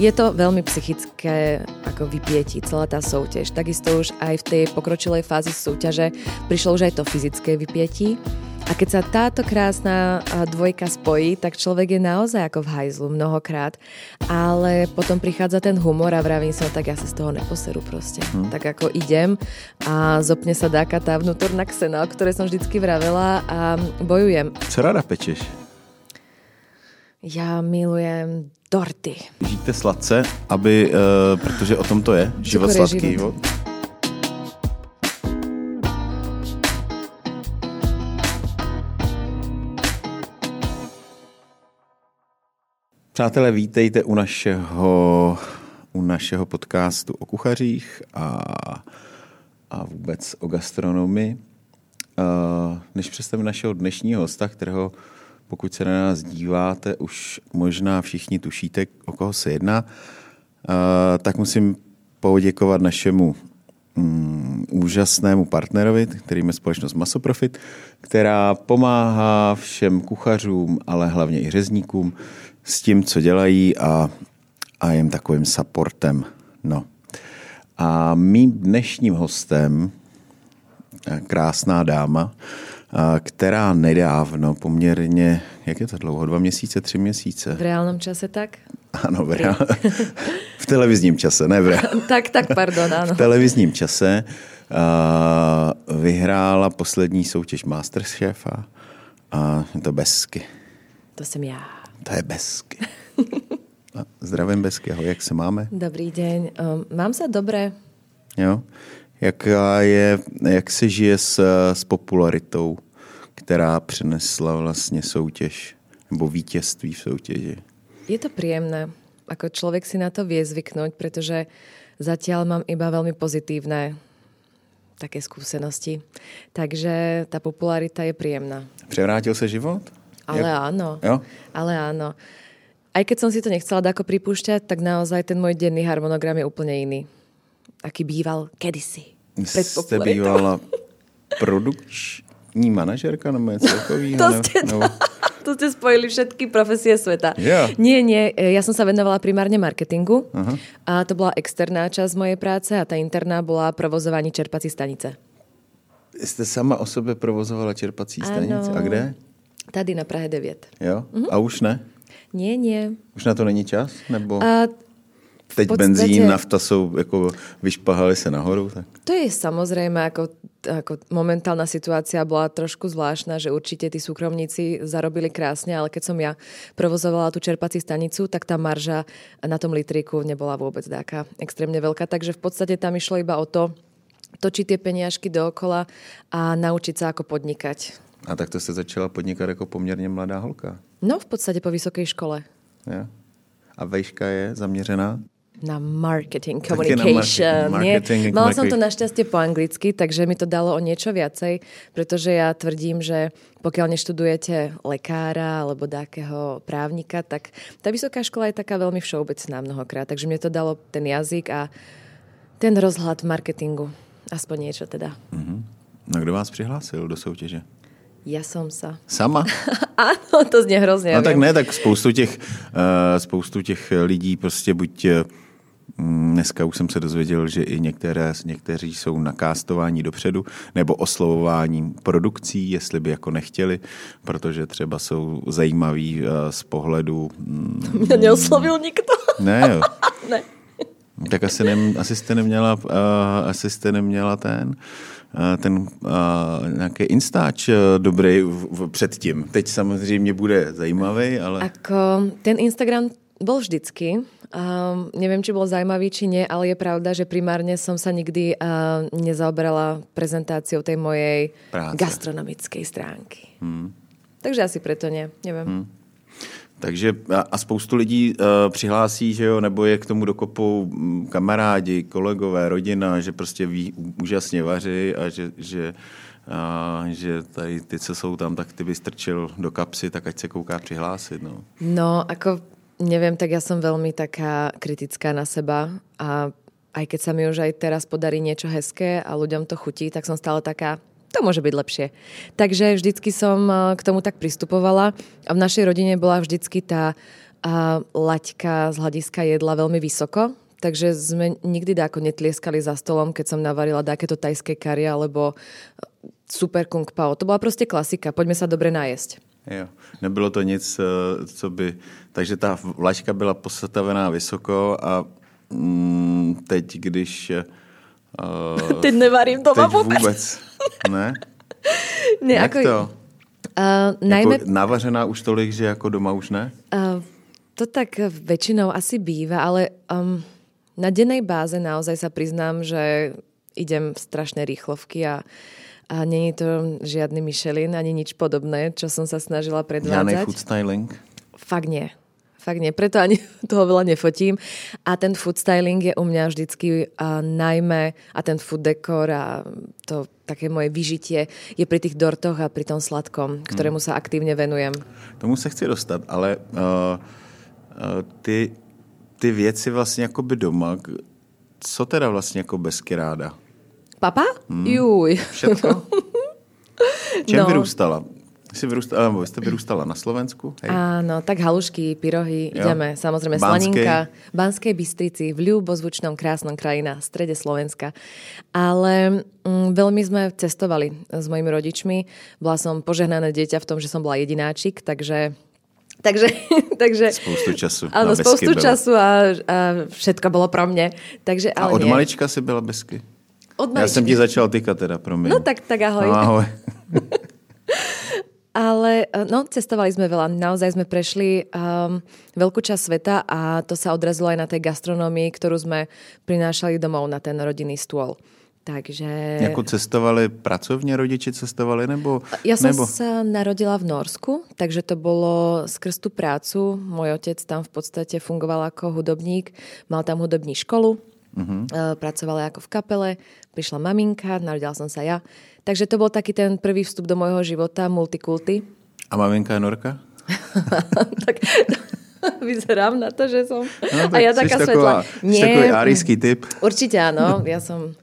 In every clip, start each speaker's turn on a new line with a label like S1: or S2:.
S1: Je to veľmi psychické ako vypietí celá tá súťaž. Takisto už aj v tej pokročilej fázi súťaže prišlo už aj to fyzické vypietí. A keď sa táto krásna dvojka spojí, tak človek je naozaj ako v hajzlu mnohokrát. Ale potom prichádza ten humor a vravím no tak ja sa z toho neposeru proste. Hmm. Tak ako idem a zopne sa dáka tá vnútorná ksena, o ktorej som vždycky vravela a bojujem.
S2: Co rada pečeš?
S1: Já milujem dorty.
S2: Žijte sladce, aby, uh, protože o tom to je, život sladký. Život. Přátelé, vítejte u našeho, u našeho podcastu o kuchařích a, a vůbec o gastronomii. Uh, než představím našeho dnešního hosta, kterého pokud se na nás díváte, už možná všichni tušíte, o koho se jedná, tak musím poděkovat našemu mm, úžasnému partnerovi, kterým je společnost Masoprofit, která pomáhá všem kuchařům, ale hlavně i řezníkům s tím, co dělají a, a jim takovým supportem. No. A mým dnešním hostem, krásná dáma, která nedávno poměrně, jak je to dlouho, dva měsíce, tři měsíce?
S1: V reálnom čase tak?
S2: Ano, v, reál... v televizním čase, ne v reál...
S1: tak, tak, pardon, ano.
S2: V televizním čase uh, vyhrála poslední soutěž Masterchefa a je to Besky.
S1: To jsem já.
S2: To je Besky. Zdravím Beskyho, jak se máme?
S1: Dobrý deň. Um, mám sa dobre.
S2: Jo. Jaká je, jak se žije s, s popularitou, která přinesla vlastně soutěž nebo vítězství v soutěži?
S1: Je to príjemné. Ako človek si na to vie zvyknúť, pretože zatiaľ mám iba veľmi pozitívne také skúsenosti. Takže tá popularita je príjemná.
S2: Převrátil se život?
S1: Ale Jak? áno.
S2: Jo?
S1: Ale áno. Aj keď som si to nechcela ako pripúšťať, tak naozaj ten môj denný harmonogram je úplne iný aký býval kedysi.
S2: Jste bývala produkční manažerka nebo něco takového?
S1: to, ste, nebo... to ste spojili všetky profesie sveta.
S2: Yeah.
S1: Nie, nie, ja som sa venovala primárne marketingu uh-huh. a to bola externá časť mojej práce a tá interná bola provozovanie čerpací stanice.
S2: Jste sama o sebe provozovala čerpací stanice? A kde?
S1: Tady na Prahe 9.
S2: Jo? Uh-huh. A už ne?
S1: Nie, nie.
S2: Už na to není čas? Nebo...
S1: A
S2: Teď podstate, benzín, nafta jsou, jako vyšpahali se nahoru. Tak.
S1: To je samozrejme, ako, ako momentálna situácia bola trošku zvláštna, že určite tí súkromníci zarobili krásne, ale keď som ja provozovala tú čerpací stanicu, tak tá marža na tom litriku nebola vôbec taká extrémne veľká. Takže v podstate tam išlo iba o to, točiť tie peniažky dookola a naučiť sa ako podnikať.
S2: A tak to ste začala podnikať ako pomerne mladá holka.
S1: No, v podstate po vysokej škole.
S2: Ja. A vejška je zaměřená?
S1: Na marketing communication. Na marketing, Mala som to našťastie po anglicky, takže mi to dalo o niečo viacej, pretože ja tvrdím, že pokiaľ neštudujete lekára alebo dákeho právnika, tak tá vysoká škola je taká veľmi všeobecná mnohokrát. Takže mne to dalo ten jazyk a ten rozhľad marketingu. Aspoň niečo teda.
S2: Uh-huh. A kdo vás přihlásil do soutěže?
S1: Ja som sa.
S2: Sama?
S1: Áno, to znie hrozně.
S2: No tak ne, tak spoustu těch, uh, spoustu těch lidí prostě buď uh, Dneska už jsem se dozvěděl, že i některé, někteří jsou nakástováni dopředu nebo oslovováním produkcí, jestli by jako nechtěli, protože třeba jsou zajímaví uh, z pohledu...
S1: Mm, Mě neoslovil nikdo.
S2: Ne, jo.
S1: ne.
S2: Tak asi, ne, asi, jste neměla, uh, asi jste neměla ten uh, ten uh, nějaký instáč uh, dobrý v, v, předtím. Teď samozřejmě bude zajímavý, ale...
S1: Ako, ten Instagram bol vždycky. Uh, neviem, či bol zaujímavý, či nie, ale je pravda, že primárne som sa nikdy uh, nezaoberala prezentáciou tej mojej Práce. gastronomickej stránky. Hmm. Takže asi preto nie, neviem. Hmm.
S2: Takže a spoustu lidí uh, přihlásí, že jo, nebo je k tomu dokopou mm, kamarádi, kolegové, rodina, že prostě ví úžasně vaří a že, že, a, že tady ty, co jsou tam, tak ty by strčil do kapsy, tak ať se kouká přihlásit. No,
S1: no ako neviem, tak ja som veľmi taká kritická na seba a aj keď sa mi už aj teraz podarí niečo hezké a ľuďom to chutí, tak som stále taká, to môže byť lepšie. Takže vždycky som eh, k tomu tak pristupovala a v našej rodine bola vždycky tá a laťka z hľadiska jedla veľmi vysoko, takže sme nikdy dáko netlieskali za stolom, keď som navarila takéto tajské kari alebo super kung pao. To byla prostě klasika, pojďme se dobře najesť.
S2: Jo, nebylo to nic, eh, co by... Takže ta vlačka byla postavená vysoko a mm, teď, když...
S1: Uh, teď nevarím doma
S2: teď vůbec. vůbec. Ne?
S1: ne
S2: Jak jako, to? Uh, najmä... Jako navařená už tolik, že jako doma už ne? Uh,
S1: to tak väčšinou asi býva, ale um, na dennej báze naozaj sa priznám, že idem strašné rýchlovky a a není to žiadny Michelin ani nič podobné, čo som sa snažila predvádzať.
S2: Žiadny food styling?
S1: Fakt nie. Fakt nie, preto ani toho veľa nefotím. A ten food styling je u mňa vždycky a najmä, a ten food dekor a to také moje vyžitie je pri tých dortoch a pri tom sladkom, ktorému sa aktívne venujem.
S2: Tomu se chci dostat, ale uh, uh, ty, ty věci vlastně by doma, co teda vlastně jako bezky ráda?
S1: Papa? Hmm. Juj.
S2: Všetko? Čem no. vyrůstala? Jsi vyrůstala, alebo jste vyrůstala na Slovensku?
S1: Hej. Áno, tak halušky, pyrohy, jo. ideme. Samozrejme, Banskej. slaninka. Banskej Bystrici, v ľubozvučnom, krásnom krajina, v strede Slovenska. Ale mm, veľmi sme cestovali s mojimi rodičmi. Bola som požehnané dieťa v tom, že som bola jedináčik, takže Takže, takže,
S2: spoustu času.
S1: Áno, spoustu času a, a všetko bolo pro mne. Takže, ale
S2: a od
S1: nie.
S2: malička si byla besky? Od Já jsem ti začal týkat teda, promiň.
S1: No tak, tak ahoj.
S2: No, ahoj.
S1: Ale no, cestovali sme veľa. Naozaj sme prešli um, veľkú časť sveta a to sa odrazilo aj na tej gastronomii, ktorú sme prinášali domov na ten rodinný stôl. Takže...
S2: Jako cestovali pracovně rodiči cestovali, nebo...
S1: Ja som
S2: nebo...
S1: sa narodila v Norsku, takže to bolo skrz tú prácu. Môj otec tam v podstate fungoval ako hudobník, mal tam hudobní školu, uh-huh. pracovala ako v kapele, prišla maminka, narodila som sa ja. Takže to bol taký ten prvý vstup do môjho života, multikulty.
S2: A maminka je Norka?
S1: tak vyzerám na to, že som... No, a ja taká svetla.
S2: Nie, takový arijský typ.
S1: Určite áno, ja som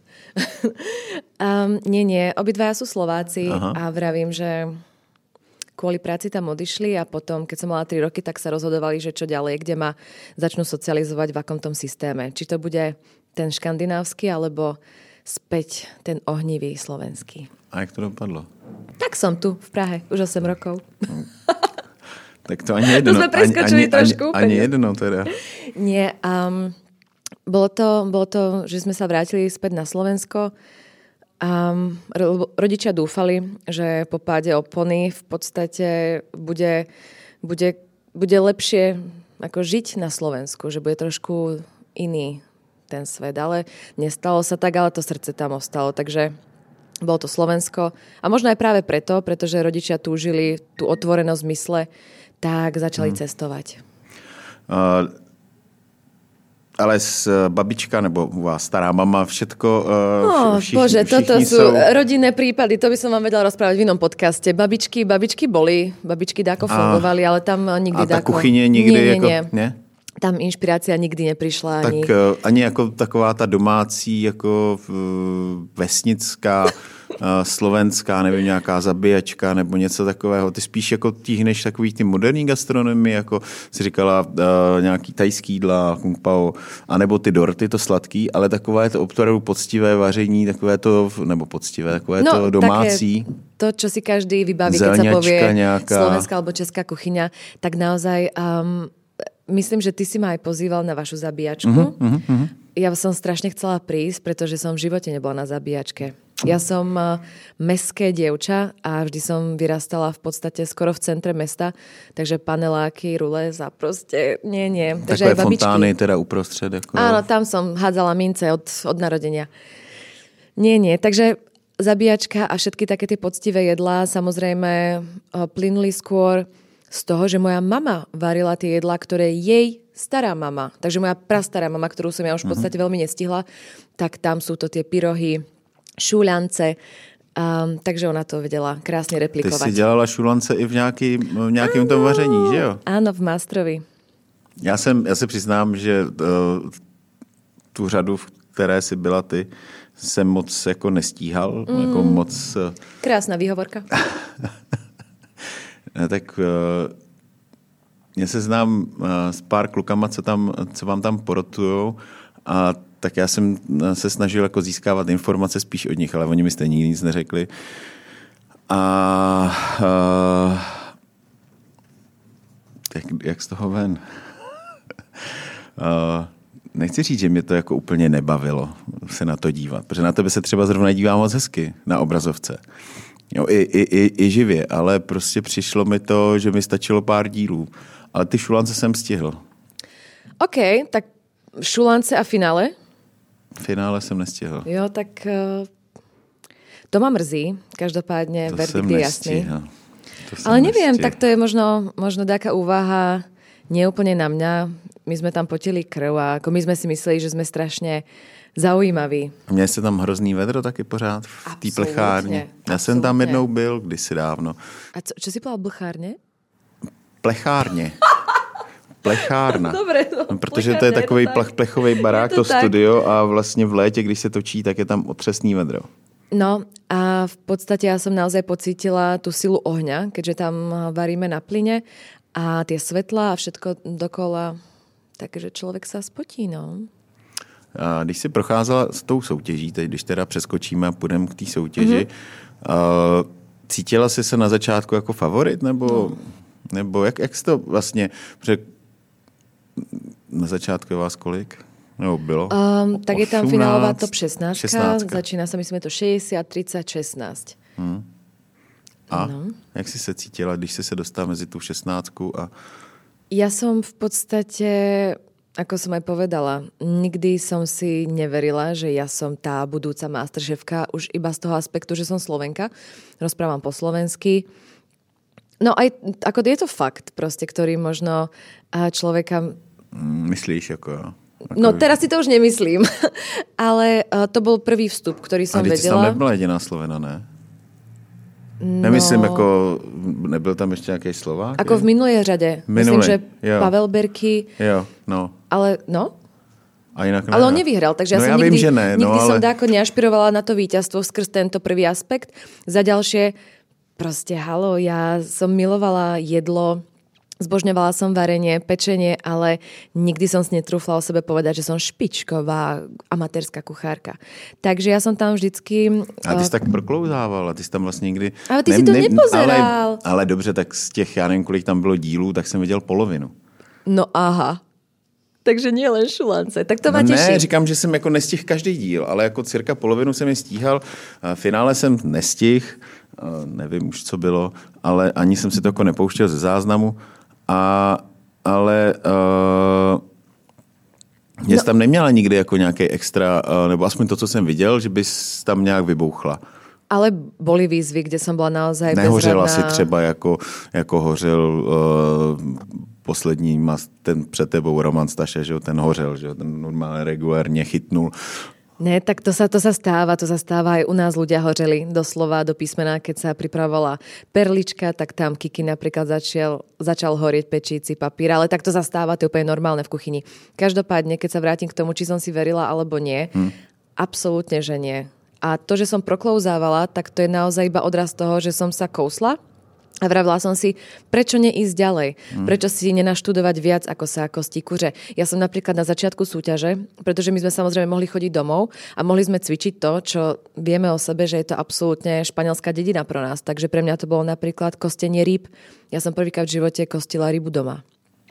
S1: um, nie, nie. Obidvaja sú Slováci Aha. a vravím, že kvôli práci tam odišli a potom, keď som mala 3 roky, tak sa rozhodovali, že čo ďalej, kde ma začnú socializovať v akom tom systéme. Či to bude ten škandinávsky, alebo späť ten ohnivý slovenský.
S2: A jak to dopadlo?
S1: Tak som tu v Prahe, už 8 rokov.
S2: tak to ani jedno.
S1: To sme preskočili ani, trošku.
S2: Ani, ani jedno teda.
S1: Nie, um, bolo to, bolo to, že sme sa vrátili späť na Slovensko a rodičia dúfali, že po páde opony v podstate bude, bude, bude lepšie ako žiť na Slovensku, že bude trošku iný ten svet, ale nestalo sa tak, ale to srdce tam ostalo, takže bolo to Slovensko a možno aj práve preto, pretože rodičia túžili tú otvorenosť mysle, tak začali hmm. cestovať. Uh,
S2: ale s eh, babička nebo u vás stará mama, všetko
S1: uh, oh, všichni, Bože, všichni toto sú rodinné prípady, to by som vám vedela rozprávať v inom podcaste. Babičky, babičky boli, babičky dáko fungovali, ale tam nikdy
S2: a
S1: dáko...
S2: A kuchyně nikdy nie, nie. Nie? nie?
S1: Tam inšpirácia nikdy neprišla.
S2: Tak
S1: ani,
S2: uh, ani jako taková ta domácí, jako vesnická slovenská, nevím, nějaká zabíjačka nebo něco takového. Ty spíš jako tíhneš takový ty moderní gastronomii, jako si říkala nějaký tajský jídla, kung pao, anebo ty dorty, to sladký, ale takové je to opravdu poctivé vaření, takové to, nebo poctivé, takové no, to domácí. Také
S1: to, čo si každý vybaví, keď sa povie nejaká... slovenská alebo česká kuchyňa, tak naozaj um, myslím, že ty si ma aj pozýval na vašu zabíjačku. Uh-huh, uh-huh. Ja som strašne chcela prísť, pretože som v živote nebola na zabíjačke. Ja som uh, mestské dievča a vždy som vyrastala v podstate skoro v centre mesta, takže paneláky, rulez a proste nie, nie.
S2: Takže Takové aj babičky. fontány teda uprostred. Ako...
S1: Áno, tam som hádzala mince od, od narodenia. Nie, nie. Takže zabíjačka a všetky také tie poctivé jedlá samozrejme uh, plynuli skôr z toho, že moja mama varila tie jedlá, ktoré jej stará mama, takže moja prastará mama, ktorú som ja už v podstate veľmi nestihla, tak tam sú to tie pyrohy, šúľance, Um, takže ona to vedela krásně replikovat.
S2: Ty si dělala šulance i v, nějaký, v nějakém ano, tom vaření, že jo?
S1: Ano, v Mástrovi.
S2: Já, jsem, já se přiznám, že uh, tu řadu, v které si byla ty, jsem moc jako nestíhal. Mm. Jako moc... Uh...
S1: Krásná výhovorka.
S2: tak uh, já se znám uh, s pár klukama, co, tam, co vám tam porotujou a tak já jsem se snažil jako získávat informace spíš od nich, ale oni mi stejně nic neřekli. A uh, jak, jak z toho ven? uh, nechci říct, že mě to jako úplně nebavilo se na to dívat, protože na tebe se třeba zrovna dívám moc hezky na obrazovce. Jo, i, i, i, I živě, ale prostě přišlo mi to, že mi stačilo pár dílů. Ale ty šulance jsem stihl.
S1: OK, tak šulance a finále?
S2: Finále jsem nestihl.
S1: Jo, tak uh, to ma mrzí. Každopádne
S2: To
S1: verdikt je jasný. Ale neviem,
S2: nestihl.
S1: tak to je možno, možno taká úvaha neúplne na mňa. My sme tam potili krv a ako my sme si mysleli, že sme strašne zaujímaví.
S2: Měli jste tam hrozný vedro taky pořád v té
S1: Absolutně,
S2: plechárně. Já jsem tam
S1: absolutně.
S2: jednou byl kdysi dávno.
S1: A co, čo si povedal blchárne?
S2: Plechárně. Plechárna.
S1: Dobre, no,
S2: No, protože to je takový
S1: tak.
S2: plech, plechový barák,
S1: Je
S2: to,
S1: to tak.
S2: studio a vlastně v létě, když se točí, tak je tam otřesný vedro.
S1: No a v podstate ja som naozaj pocítila tú silu ohňa, keďže tam varíme na plyne a tie svetla a všetko dokola. Takže človek sa spotí, no.
S2: A když si procházela s tou soutěží, teď když teda přeskočíme a půjdeme k té soutěži, mm-hmm. uh, cítila jsi se na začátku jako favorit, nebo, no. nebo jak, jak jsi to vlastně, protože na začátku je vás kolik? Nebo bylo?
S1: Um, tak je tam
S2: 18,
S1: finálová top 16.
S2: 16.
S1: Začína sa, myslím, je to 60, 30, 16.
S2: A
S1: no.
S2: jak jsi se cítila, když jsi se dostala mezi tu 16 a
S1: Ja som v podstate, ako som aj povedala, nikdy som si neverila, že ja som tá budúca masterchefka, už iba z toho aspektu, že som Slovenka, rozprávam po slovensky. No aj, ako je to fakt proste, ktorý možno a človeka
S2: myslíš jako jo? Jako,
S1: No teraz si to už nemyslím, ale uh, to bol prvý vstup, ktorý
S2: a
S1: som
S2: teď jsi tam
S1: vedela.
S2: nebyla jediná Slovena, ne?
S1: No,
S2: Nemyslím jako, nebyl tam ještě nějaký Slovák?
S1: Ako v minulej řade. Myslím,
S2: Minulej,
S1: že
S2: jo.
S1: Pavel Berky,
S2: Jo, no.
S1: ale no,
S2: A jinak
S1: Ale on
S2: ne.
S1: nevyhral, takže ja
S2: no,
S1: som
S2: já
S1: nikdy,
S2: vím, že ne,
S1: nikdy
S2: no, ale...
S1: som dáko neašpirovala na to víťazstvo skrz tento prvý aspekt. Za ďalšie, proste halo, ja som milovala jedlo, zbožňovala som varenie, pečenie, ale nikdy som si netrúfla o sebe povedať, že som špičková amatérska kuchárka. Takže ja som tam vždycky...
S2: A ty
S1: eh,
S2: jsi tak proklouzávala, ty jsi tam vlastně nikdy...
S1: Ale ty si to nepozeral.
S2: Ale, ale dobře, tak z těch, já nevím, kolik tam bylo dílů, tak jsem viděl polovinu.
S1: No aha. Takže nie len šulance. Tak to ma
S2: no
S1: teší.
S2: ne, říkám, že jsem jako nestihl každý díl, ale jako cirka polovinu jsem je stíhal. V finále jsem nestihl, a nevím už, co bylo, ale ani jsem si to jako nepouštěl ze záznamu. A, ale uh, mě no. tam neměla nikdy jako nějaký extra, uh, nebo aspoň to, co jsem viděl, že bys tam nějak vybouchla.
S1: Ale boli výzvy, kde som bola naozaj
S2: Nehořela
S1: bezradná.
S2: si třeba jako, jako hořel uh, poslední ten před tebou Roman Staše, že jo, ten hořel, že jo, ten normálně regulárně chytnul.
S1: Ne, tak to sa, to sa stáva, to sa stáva aj u nás ľudia horeli doslova do písmena, keď sa pripravovala perlička, tak tam Kiki napríklad začal, začal horieť pečíci papír, ale tak to sa stáva, to je úplne normálne v kuchyni. Každopádne, keď sa vrátim k tomu, či som si verila alebo nie, hmm. absolútne, že nie. A to, že som proklouzávala, tak to je naozaj iba odraz toho, že som sa kousla a vravila som si, prečo neísť ďalej? Prečo si nenaštudovať viac, ako sa kostí kuře? Ja som napríklad na začiatku súťaže, pretože my sme samozrejme mohli chodiť domov a mohli sme cvičiť to, čo vieme o sebe, že je to absolútne španielská dedina pro nás. Takže pre mňa to bolo napríklad kostenie rýb. Ja som prvýkrát v živote kostila rybu doma.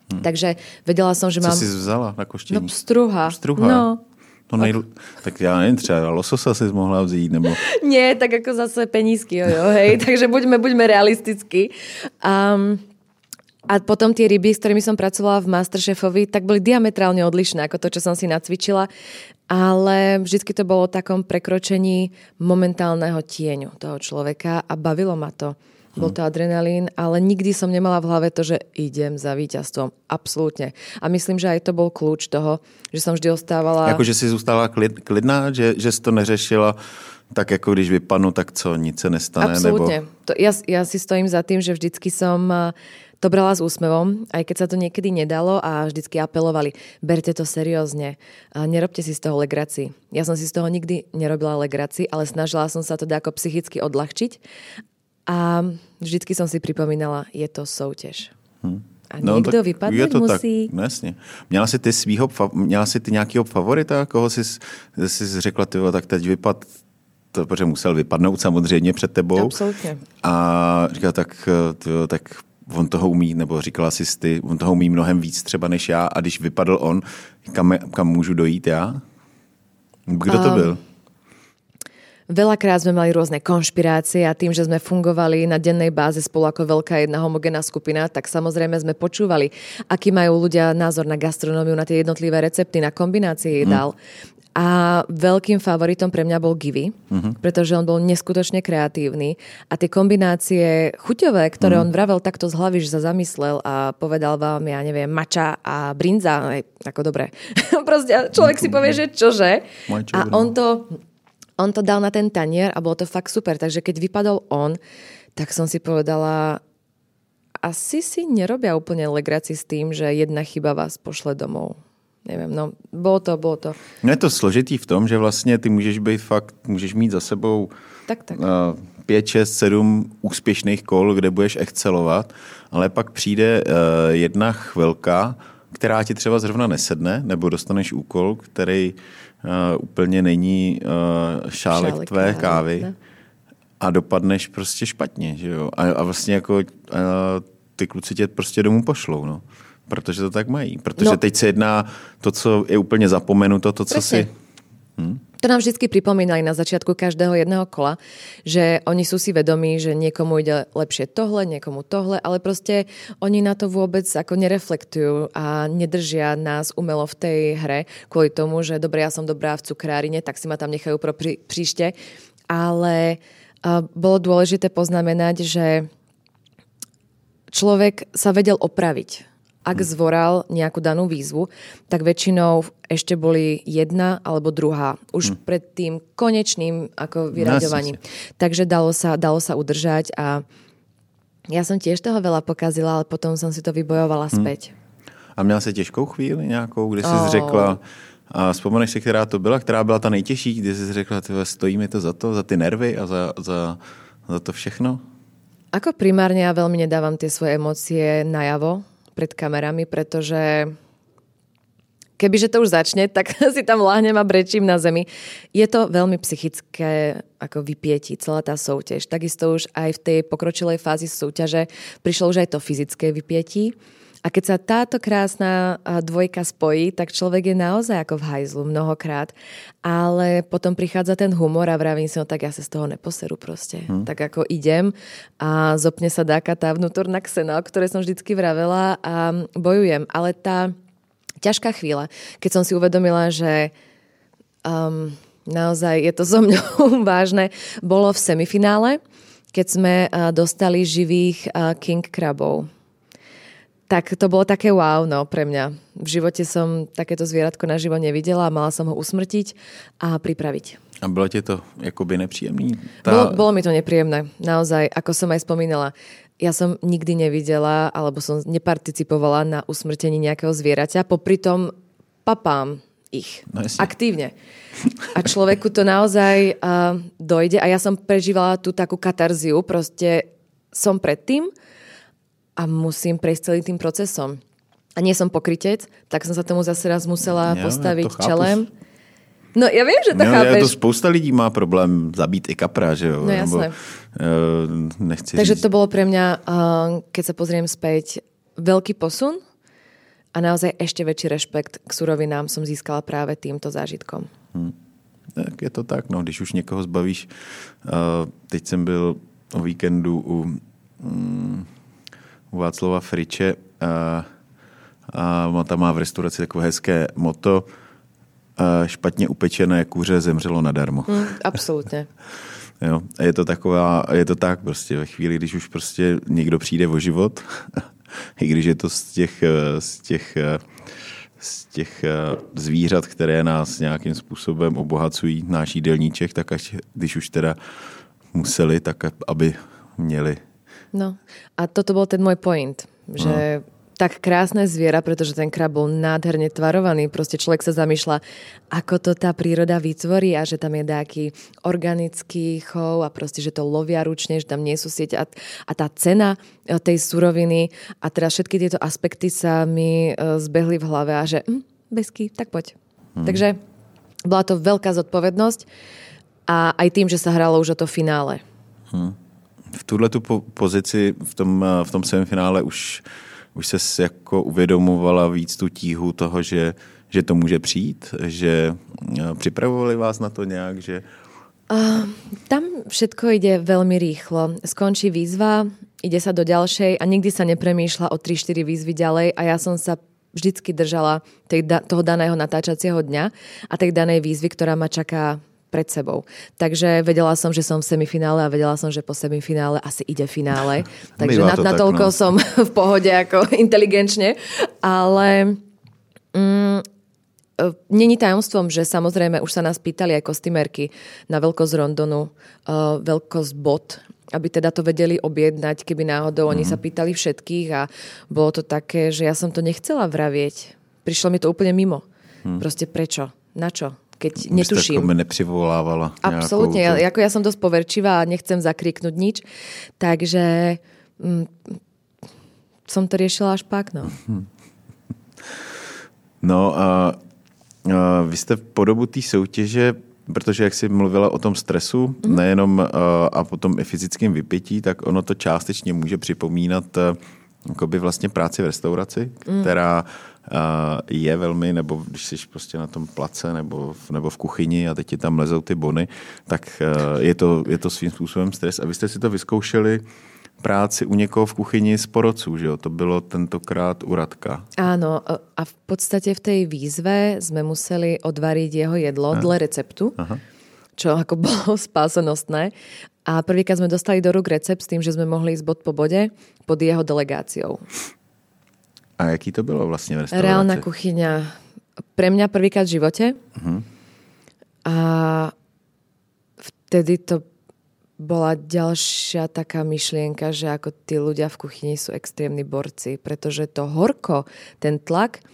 S1: Takže vedela som, že
S2: Co
S1: mám...
S2: jsi vzala na koštění?
S1: No pstruha.
S2: Pstruha.
S1: No,
S2: To nejl... Tak já nevím, třeba lososa si mohla vzít, nebo...
S1: Nie, tak ako zase penízky, jo, jo, hej. Takže buďme, buďme realistickí. Um, a potom tie ryby, s ktorými som pracovala v Masterchefovi, tak boli diametrálne odlišné ako to, čo som si nacvičila. Ale vždycky to bolo o takom prekročení momentálneho tieňu toho človeka a bavilo ma to. Bol to adrenalín, ale nikdy som nemala v hlave to, že idem za víťazstvom. Absolútne. A myslím, že aj to bol kľúč toho, že som vždy ostávala...
S2: Jako, že jsi zůstala klid, klidná, že, že jsi to neřešila tak jako když vypadnu, tak co, nic se nestane?
S1: Absolútne.
S2: Nebo...
S1: To, ja, ja si stojím za tým, že vždycky som to brala s úsmevom, aj keď sa to niekedy nedalo a vždycky apelovali, berte to seriózne, a nerobte si z toho legraci. Ja som si z toho nikdy nerobila legraci, ale snažila som sa to ako psychicky odľahčiť a vždycky som si pripomínala, je to soutěž.
S2: Hm.
S1: A no, někdo vypadnout je to musí.
S2: Tak, jasně. Měla jsi ty svýho, měla jsi ty nějakého favorita, koho jsi, jsi řekla, ty, tak teď vypad, to, protože musel vypadnout samozřejmě před tebou.
S1: Absolutně.
S2: A říkala, tak, tyjo, tak on toho umí, nebo říkala si ty, on toho umí mnohem víc třeba než já a když vypadl on, kam, kam můžu dojít já? Kdo to byl? Um,
S1: Veľakrát sme mali rôzne konšpirácie a tým, že sme fungovali na dennej báze spolu ako veľká jedna homogénna skupina, tak samozrejme sme počúvali, aký majú ľudia názor na gastronómiu, na tie jednotlivé recepty, na kombinácie jedál. Mm. A veľkým favoritom pre mňa bol Givy, uh-huh. pretože on bol neskutočne kreatívny a tie kombinácie chuťové, ktoré uh-huh. on vravel takto z hlavy, že sa zamyslel a povedal vám, ja neviem, mača a brinza, aj, ako dobre. Proste človek si povie, že čože. A on to, on to dal na ten tanier a bolo to fakt super. Takže keď vypadol on, tak som si povedala, asi si nerobia úplne legraci s tým, že jedna chyba vás pošle domov nevím, no, bylo to, bylo to.
S2: No je to složitý v tom, že vlastně ty můžeš být fakt, můžeš mít za sebou
S1: tak, tak. Uh,
S2: pět, šest, sedm úspěšných kol, kde budeš excelovat, ale pak přijde uh, jedna chvilka, která ti třeba zrovna nesedne, nebo dostaneš úkol, který úplně není uh, šálek, šálek tvé kávy, kávy ne? a dopadneš prostě špatně, že jo? A, a vlastně jako uh, ty kluci tě prostě domů pošlou, no. Protože to tak mají. Protože no. teď se jedná to, co je úplně zapomenuto, to, co Presne. si...
S1: Hm? To nám vždy pripomínali na začiatku každého jedného kola, že oni sú si vedomí, že niekomu ide lepšie tohle, niekomu tohle, ale proste oni na to vôbec ako nereflektujú a nedržia nás umelo v tej hre kvôli tomu, že dobre, ja som dobrá v cukrárine, tak si ma tam nechajú pro prí, príšte. Ale uh, bolo dôležité poznamenať, že človek sa vedel opraviť ak zvoral nejakú danú výzvu, tak väčšinou ešte boli jedna alebo druhá. Už hmm. pred tým konečným ako vyraďovaním. Takže dalo sa, dalo sa udržať a ja som tiež toho veľa pokazila, ale potom som si to vybojovala hmm. späť.
S2: A měla se těžkou chvíli nějakou, kde jsi oh. řekla, a vzpomeneš si, která to byla, která byla ta nejtěžší, kdy jsi řekla, stojí mi to za to, za ty nervy a za, za, za to všechno?
S1: Ako primárne ja veľmi nedávam tie svoje emócie najavo, pred kamerami, pretože kebyže to už začne, tak si tam láhnem a brečím na zemi. Je to veľmi psychické ako vypietí celá tá súťaž. Takisto už aj v tej pokročilej fázi súťaže prišlo už aj to fyzické vypietí. A keď sa táto krásna dvojka spojí, tak človek je naozaj ako v hajzlu mnohokrát. Ale potom prichádza ten humor a vravím si, no tak ja sa z toho neposeru proste. Hmm. Tak ako idem a zopne sa dáka tá vnútorná ksena, o ktorej som vždycky vravela a bojujem. Ale tá ťažká chvíľa, keď som si uvedomila, že um, naozaj je to so mňou vážne, bolo v semifinále, keď sme dostali živých king krabov tak to bolo také wow no, pre mňa. V živote som takéto zvieratko naživo nevidela a mala som ho usmrtiť a pripraviť.
S2: A bylo ti to jakoby nepříjemný?
S1: Tá... Bolo, bolo mi to nepríjemné. Naozaj, ako som aj spomínala, ja som nikdy nevidela alebo som neparticipovala na usmrtení nejakého zvieraťa, popri tom papám ich no aktívne. A človeku to naozaj uh, dojde a ja som prežívala tú takú katarziu, proste som predtým, a musím prejsť celým tým procesom. A nie som pokrytec, tak som sa tomu zase raz musela ja, postaviť ja čelem. No ja viem, že to no, chápeš.
S2: to spousta lidí má problém zabít i kapra, že jo?
S1: No jasné. Nebo, uh, nechci Takže říct. to bolo pre mňa, uh, keď sa pozriem späť, veľký posun a naozaj ešte väčší rešpekt k surovinám som získala práve týmto zážitkom. Hmm.
S2: Tak je to tak, no, když už někoho zbavíš. Uh, teď jsem byl o víkendu u... Um, u Václava Friče a, a tam má v restauraci takové hezké moto a špatně upečené kuře zemřelo nadarmo.
S1: Mm, absolutně.
S2: jo, a je to taková, je to tak prostě ve chvíli, když už prostě někdo přijde o život, i když je to z těch, z těch, z těch zvířat, které nás nějakým způsobem obohacují, náš jídelníček, tak až když už teda museli, tak aby měli
S1: No a toto bol ten môj point, že no. tak krásne zviera, pretože ten krab bol nádherne tvarovaný. Proste človek sa zamýšľa, ako to tá príroda vytvorí a že tam je nejaký organický chov a proste, že to lovia ručne, že tam nie sú sieť a, a tá cena e, tej suroviny a teraz všetky tieto aspekty sa mi e, zbehli v hlave a že hm, besky, tak poď. Hmm. Takže bola to veľká zodpovednosť a aj tým, že sa hralo už o to finále. Hmm.
S2: V tuhle tu pozici v tom, e, v tom semifinále už už se jako uvědomovala víc tu tíhu toho, že, že to může přijít, že eh, připravovali vás na to nějak, že...
S1: Uh, tam všetko ide veľmi rýchlo. Skončí výzva, ide sa do ďalšej a nikdy sa nepremýšľa o 3-4 výzvy ďalej a ja som sa vždycky držala tej, toho daného natáčacieho dňa a tej danej výzvy, ktorá ma čaká pred sebou. Takže vedela som, že som v semifinále a vedela som, že po semifinále asi ide finále. Takže na, na toľko no. som v pohode ako inteligenčne. Ale mm, e, Není tajomstvom, že samozrejme už sa nás pýtali aj kostymerky na veľkosť rondonu, uh, veľkosť bot, aby teda to vedeli objednať, keby náhodou mm. oni sa pýtali všetkých a bolo to také, že ja som to nechcela vravieť. Prišlo mi to úplne mimo. Mm. Proste prečo? Na čo? Keď netuším.
S2: Už nepřivolávala.
S1: Absolutne, ja, ako ja som dosť poverčivá a nechcem zakriknúť nič, takže mm, som to riešila až pak, no.
S2: No a, a vy jste po dobu té soutěže protože jak jsi mluvila o tom stresu, mm-hmm. nejenom a, a potom i fyzickém vypětí, tak ono to částečně může připomínat jakoby vlastně práci v restauraci, mm. která je velmi, nebo když jsi prostě na tom place nebo, v, nebo v kuchyni a teď ti tam lezou ty bony, tak je to, je to svým způsobem stres. A vy jste si to vyzkoušeli práci u někoho v kuchyni z porodců, že jo? To bylo tentokrát u Radka.
S1: Áno, a v podstate v tej výzve sme museli odvariť jeho jedlo a. dle receptu, Aha. čo ako bolo spásonosné. A prvýkrát sme dostali do rúk recept s tým, že sme mohli ísť bod po bode pod jeho delegáciou.
S2: A jaký to bylo vlastně v restauraci?
S1: Reálna kuchyňa. Pre mňa prvýkrát v živote. Uh-huh. A vtedy to bola ďalšia taká myšlienka, že ako tí ľudia v kuchyni sú extrémni borci, pretože to horko, ten tlak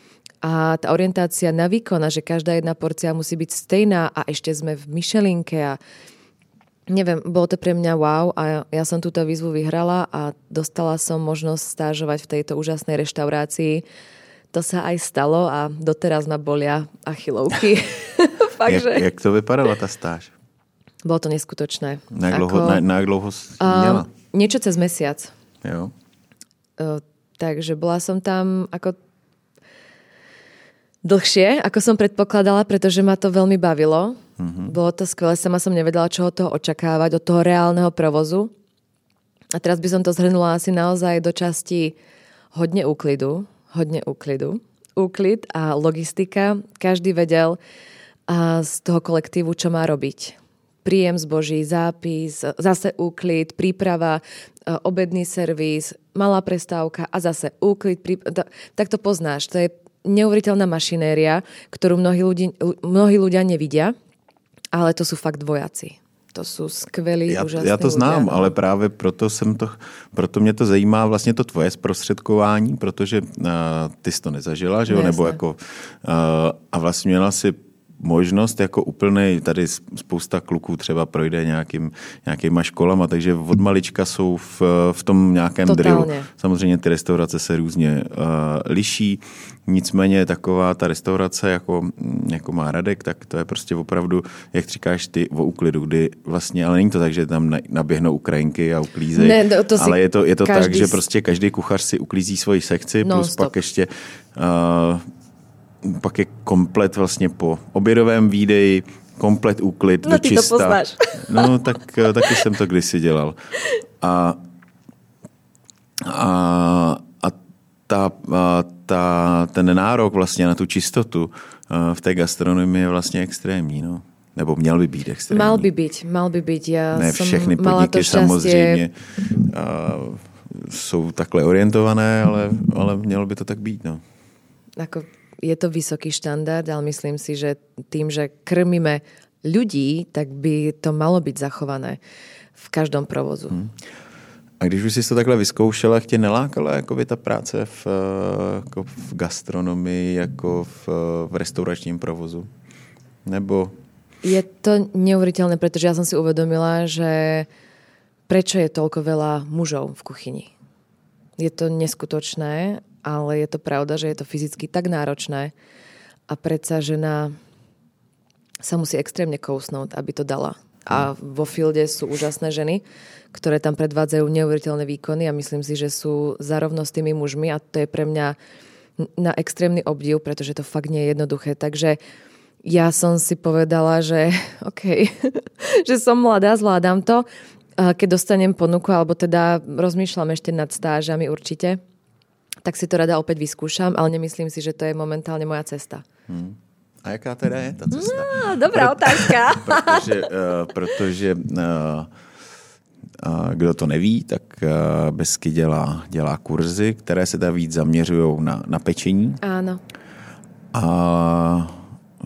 S1: a tá orientácia na výkon a že každá jedna porcia musí byť stejná a ešte sme v myšelinke a neviem, bolo to pre mňa wow a ja som túto výzvu vyhrala a dostala som možnosť stážovať v tejto úžasnej reštaurácii. To sa aj stalo a doteraz ma bolia achilovky.
S2: Fakt, jak, že... jak to vypadala tá stáž?
S1: Bolo to neskutočné.
S2: Na dlouho, Ako, na, na dlouho uh,
S1: Niečo cez mesiac.
S2: Jo.
S1: Uh, takže bola som tam ako dlhšie, ako som predpokladala, pretože ma to veľmi bavilo. Mm-hmm. Bolo to skvelé, sama som nevedela, čo od toho očakávať, od toho reálneho provozu. A teraz by som to zhrnula asi naozaj do časti hodne úklidu, hodne úklidu. Úklid a logistika. Každý vedel a z toho kolektívu, čo má robiť. Príjem zboží, zápis, zase úklid, príprava, obedný servis, malá prestávka a zase úklid. Príprava. Tak to poznáš. To je neuveriteľná mašinéria, ktorú mnohí, ľudí, mnohí ľudia nevidia, ale to sú fakt vojaci. To jsou skvělí,
S2: já,
S1: úžasní
S2: Já to znám,
S1: ľudia.
S2: ale právě proto, jsem to, proto mě to zajímá vlastně to tvoje zprostředkování, protože uh, ty jsi to nezažila, že jo? Nebo jako, uh, a vlastně měla si možnost jako úplný, tady spousta kluků třeba projde nějakým, nějakýma školama, takže od malička jsou v, v tom nějakém Totálně. drillu. Samozřejmě ty restaurace se různě uh, liší, nicméně taková ta restaurace, jako, jako má Radek, tak to je prostě opravdu, jak říkáš ty, o úklidu, kdy vlastně, ale není to tak, že tam naběhnou Ukrajinky a uklízejí, ne, to, to ale je to, je to tak, že prostě každý kuchař si uklízí svoji sekci, no, plus stop. pak ještě uh, pak je komplet vlastně po obědovém výdeji, komplet úklid
S1: no,
S2: do čista.
S1: to poznáš.
S2: No, tak eh, taky jsem to kdysi dělal. A, a, a ta, a ta, ten nárok vlastně na tu čistotu eh, v té gastronomii je vlastně extrémní. No. Nebo měl by být extrémní.
S1: Mal by být, mal by být. Já
S2: ne všechny podniky samozřejmě uh, jsou takhle orientované, ale, ale mělo by to tak být. No.
S1: Ako je to vysoký štandard, ale myslím si, že tým, že krmíme ľudí, tak by to malo byť zachované v každom provozu. Hmm.
S2: A když už jsi to takhle vyzkoušela, tě nelákala jako by ta práce v, eh, jako v gastronomii, jako v, v restauračním provozu? Nebo...
S1: Je to neuveriteľné, pretože ja som si uvedomila, že prečo je toľko veľa mužov v kuchyni. Je to neskutočné, ale je to pravda, že je to fyzicky tak náročné a predsa žena sa musí extrémne kousnúť, aby to dala. A vo fielde sú úžasné ženy, ktoré tam predvádzajú neuveriteľné výkony a myslím si, že sú zarovno s tými mužmi a to je pre mňa na extrémny obdiv, pretože to fakt nie je jednoduché. Takže ja som si povedala, že OK, že som mladá, zvládam to. Keď dostanem ponuku, alebo teda rozmýšľam ešte nad stážami určite, tak si to rada opäť vyskúšam, ale nemyslím si, že to je momentálne moja cesta. Hmm.
S2: A jaká teda je ta cesta?
S1: No, dobrá Pro, otázka.
S2: protože uh, protože uh, uh, kdo to neví, tak uh, Besky dělá, dělá kurzy, které se tam víc zaměřují na, na pečení.
S1: Áno.
S2: A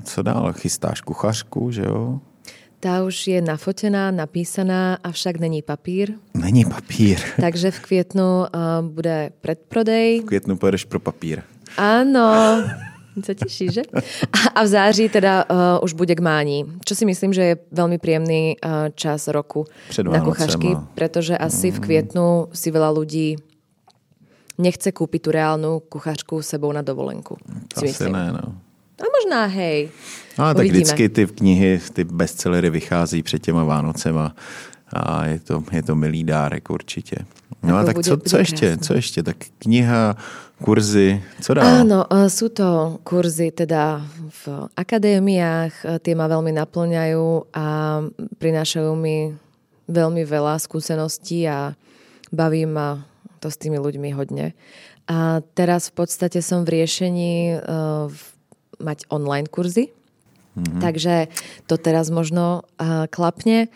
S2: co dál? Chystáš kuchařku, že jo?
S1: Tá už je nafotená, napísaná, avšak není papír.
S2: Není papír.
S1: Takže v květnu uh, bude predprodej.
S2: V květnu pojedeš pro papír.
S1: Áno. sa teší, že? A v září teda uh, už bude k mání, čo si myslím, že je veľmi príjemný uh, čas roku
S2: Před
S1: na kuchařky, pretože asi v kvietnu si veľa ľudí nechce kúpiť tú reálnu kuchařku sebou na dovolenku.
S2: To asi ne, no.
S1: A možná hej.
S2: No, tak vždycky ty knihy, ty bestsellery vychází před těma Vánocema a je to, je to milý dárek určitě. No a tak co, co ještě? Co ještě? Tak kniha, kurzy, co dál?
S1: Áno, e, sú to kurzy teda v akadémiách, e, tie ma veľmi naplňajú a prinášajú mi veľmi veľa skúseností a baví ma to s tými ľuďmi hodne. A teraz v podstate som v riešení uh, mať online kurzy, mm-hmm. takže to teraz možno uh, klapne.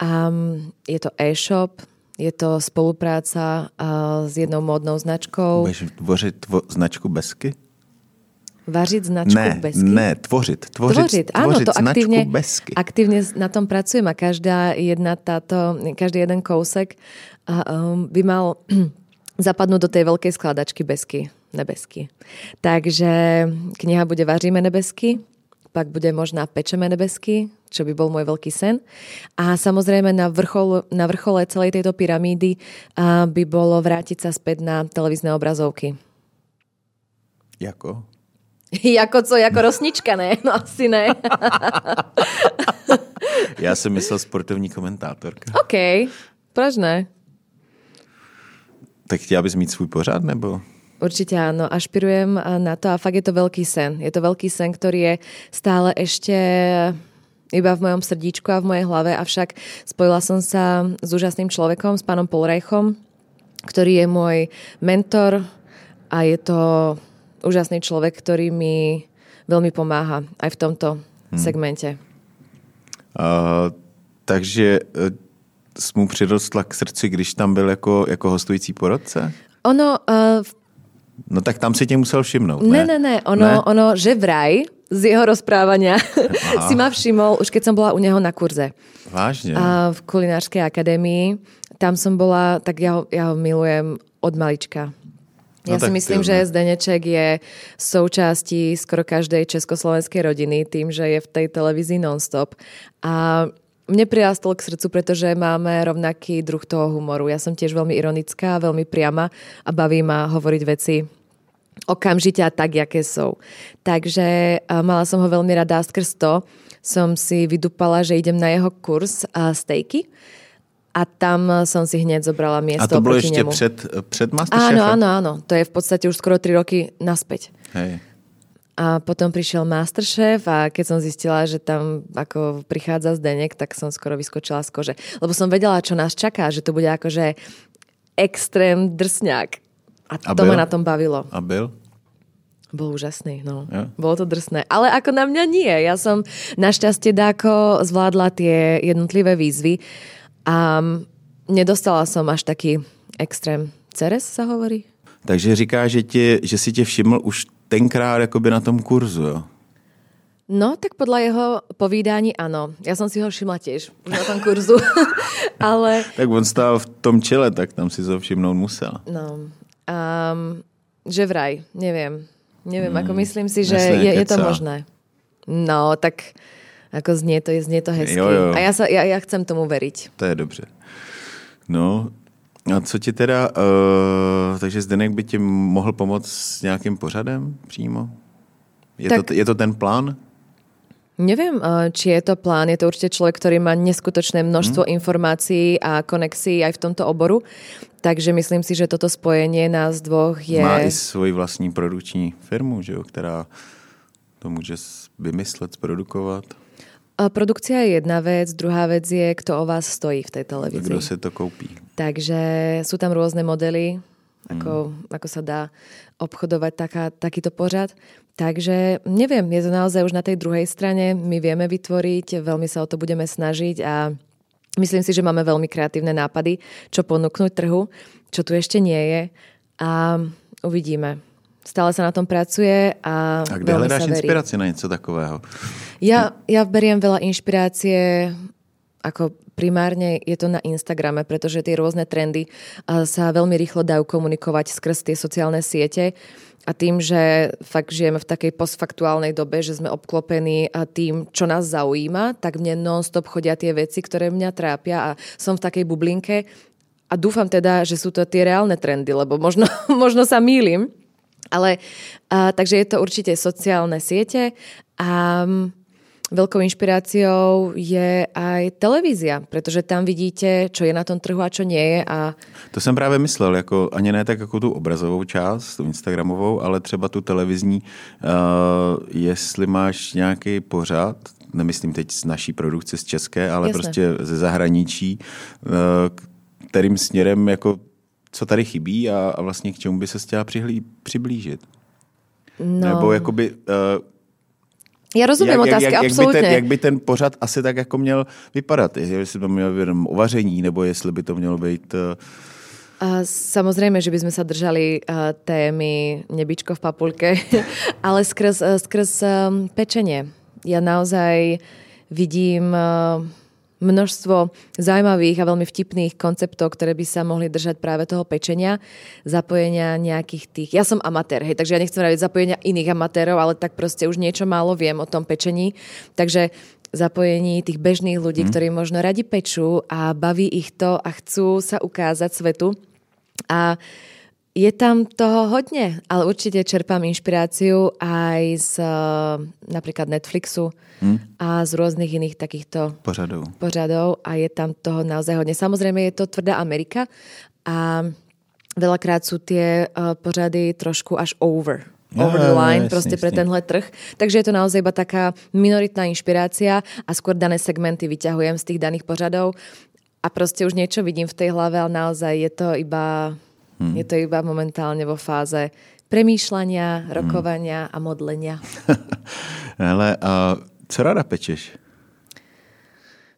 S1: Um, je to e-shop, je to spolupráca uh, s jednou módnou značkou.
S2: Budeš tvořit tvo- značku Besky?
S1: Vařiť značku
S2: ne,
S1: Besky?
S2: Ne, tvořit. Tvořit,
S1: tvořit. Áno,
S2: tvořit
S1: to aktívne,
S2: Besky.
S1: aktívne na tom pracujem a každá jedna táto, každý jeden kousek uh, um, by mal zapadnúť do tej veľkej skladačky Besky, nebesky. Takže kniha bude Vaříme nebesky, pak bude možná Pečeme nebesky, čo by bol môj veľký sen. A samozrejme na, vrchol, na vrchole celej tejto pyramídy by bolo vrátiť sa späť na televízne obrazovky.
S2: Jako?
S1: Jako co? Jako rosnička, ne? No asi ne.
S2: Já jsem myslel sportovní komentátorka.
S1: OK, proč ne?
S2: Tak chtěla bys mít svůj pořád, nebo?
S1: Určite áno, ašpirujem na to a fakt je to veľký sen. Je to veľký sen, ktorý je stále ešte iba v mojom srdíčku a v mojej hlave, avšak spojila som sa s úžasným človekom, s pánom Polrejchom, ktorý je môj mentor a je to úžasný človek, ktorý mi veľmi pomáha aj v tomto hmm. segmente.
S2: Uh, takže uh, mu přirostla k srdci, když tam byl jako, jako hostující porodce?
S1: Ono uh, v
S2: No tak tam si tě musel všimnout,
S1: ne? Ne, ne, ne. Ono, ne? ono že vraj z jeho rozprávania si ma všimol, už keď som bola u neho na kurze.
S2: Vážne?
S1: A v kulinárskej akadémii. Tam som bola, tak ja ho, ja ho milujem od malička. No ja si myslím, že Zdeneček je součástí skoro každej československej rodiny tým, že je v tej televízii non-stop. A mne prirastol k srdcu, pretože máme rovnaký druh toho humoru. Ja som tiež veľmi ironická, veľmi priama a baví ma hovoriť veci okamžite a tak, aké sú. Takže mala som ho veľmi rada a skrz to som si vydupala, že idem na jeho kurz a stejky a tam som si hneď zobrala miesto
S2: A to bolo ešte
S1: nemu.
S2: před, před Masterchefem?
S1: Áno, áno, áno. To je v podstate už skoro 3 roky naspäť.
S2: Hej.
S1: A potom prišiel Masterchef a keď som zistila, že tam ako prichádza Zdenek, tak som skoro vyskočila z kože. Lebo som vedela, čo nás čaká, že to bude akože extrém drsňák. A, to byl? ma na tom bavilo.
S2: A byl?
S1: Bol úžasný, no. Ja. Bolo to drsné. Ale ako na mňa nie. Ja som našťastie dáko zvládla tie jednotlivé výzvy a nedostala som až taký extrém. Ceres sa hovorí?
S2: Takže říká, že, tě, že si tě všiml už tenkrát jakoby na tom kurzu, jo?
S1: No, tak podľa jeho povídání áno. Ja som si ho všimla tiež, už na tom kurzu. Ale...
S2: Tak on stál v tom čele, tak tam si to všimnout musel.
S1: No, um, že vraj, neviem. Neviem, hmm. ako myslím si, že je, je to možné. No, tak ako znie to, znie to hezky. Jo, jo. A ja, sa, ja, ja chcem tomu veriť.
S2: To je dobře. No, a co ti teda, uh, takže Zdenek by ti mohl pomoct s nějakým pořadem přímo? Je, tak, to, je to ten plán?
S1: Neviem, eh, či je to plán. Je to určite človek, ktorý má neskutočné množstvo hmm. informácií a konexí aj v tomto oboru. Takže myslím si, že toto spojenie nás dvoch je...
S2: Má i svoji vlastní produkční firmu, že jo, která to může vymyslet, zprodukovat.
S1: Produkcia je jedna vec, druhá vec je, kto o vás stojí v tej televízii.
S2: Kto si to koupí.
S1: Takže sú tam rôzne modely, ako, mm. ako sa dá obchodovať taká, takýto pořad. Takže neviem, je to naozaj už na tej druhej strane. My vieme vytvoriť, veľmi sa o to budeme snažiť a myslím si, že máme veľmi kreatívne nápady, čo ponúknuť trhu, čo tu ešte nie je a uvidíme. Stále sa na tom pracuje a
S2: A kde hledáš inspiraci na niečo takového?
S1: Ja, ja beriem veľa inšpirácie ako primárne je to na Instagrame, pretože tie rôzne trendy sa veľmi rýchlo dajú komunikovať skrz tie sociálne siete. A tým, že fakt žijeme v takej postfaktuálnej dobe, že sme obklopení tým, čo nás zaujíma, tak mne non-stop chodia tie veci, ktoré mňa trápia a som v takej bublinke a dúfam teda, že sú to tie reálne trendy, lebo možno, možno sa mýlim. Ale a, takže je to určite sociálne siete a Veľkou inšpiráciou je aj televízia, pretože tam vidíte, čo je na tom trhu a čo nie je. A...
S2: To jsem právě myslel, jako, ani ne tak jako tu obrazovou část, tu Instagramovou, ale třeba tu televizní, uh, jestli máš nějaký pořad, nemyslím teď z naší produkce z České, ale Jasne. prostě ze zahraničí, uh, kterým směrem jako co tady chybí a, a vlastně k čemu by se chtěla přiblížit. No. Nebo jakoby, uh,
S1: já rozumím jak, otázky, jak, jak, absolutně.
S2: Jak by, ten, jak by ten pořad asi tak jako měl vypadat? Jestli by to mělo být o vaření, nebo jestli by to mělo být... Uh...
S1: A samozrejme, že by sme sa držali uh, témy nebičko v papulke, ale skrz, uh, skrz um, pečenie. Ja naozaj vidím uh, množstvo zaujímavých a veľmi vtipných konceptov, ktoré by sa mohli držať práve toho pečenia, zapojenia nejakých tých... Ja som amatér, hej, takže ja nechcem hovoriť zapojenia iných amatérov, ale tak proste už niečo málo viem o tom pečení. Takže zapojení tých bežných ľudí, hmm. ktorí možno radi pečú a baví ich to a chcú sa ukázať svetu. A je tam toho hodne, ale určite čerpám inšpiráciu aj z napríklad Netflixu, hmm. a z rôznych iných takýchto
S2: pořadov.
S1: pořadov a je tam toho naozaj hodne. Samozrejme je to tvrdá Amerika a veľakrát sú tie uh, pořady trošku až over over the line, ja, proste pre tenhle trh. Takže je to naozaj iba taká minoritná inšpirácia a skôr dané segmenty vyťahujem z tých daných pořadov a proste už niečo vidím v tej hlave, ale naozaj je to iba, hmm. je to iba momentálne vo fáze premýšľania, hmm. rokovania hmm. a modlenia.
S2: Hele, uh, Co rada pečeš?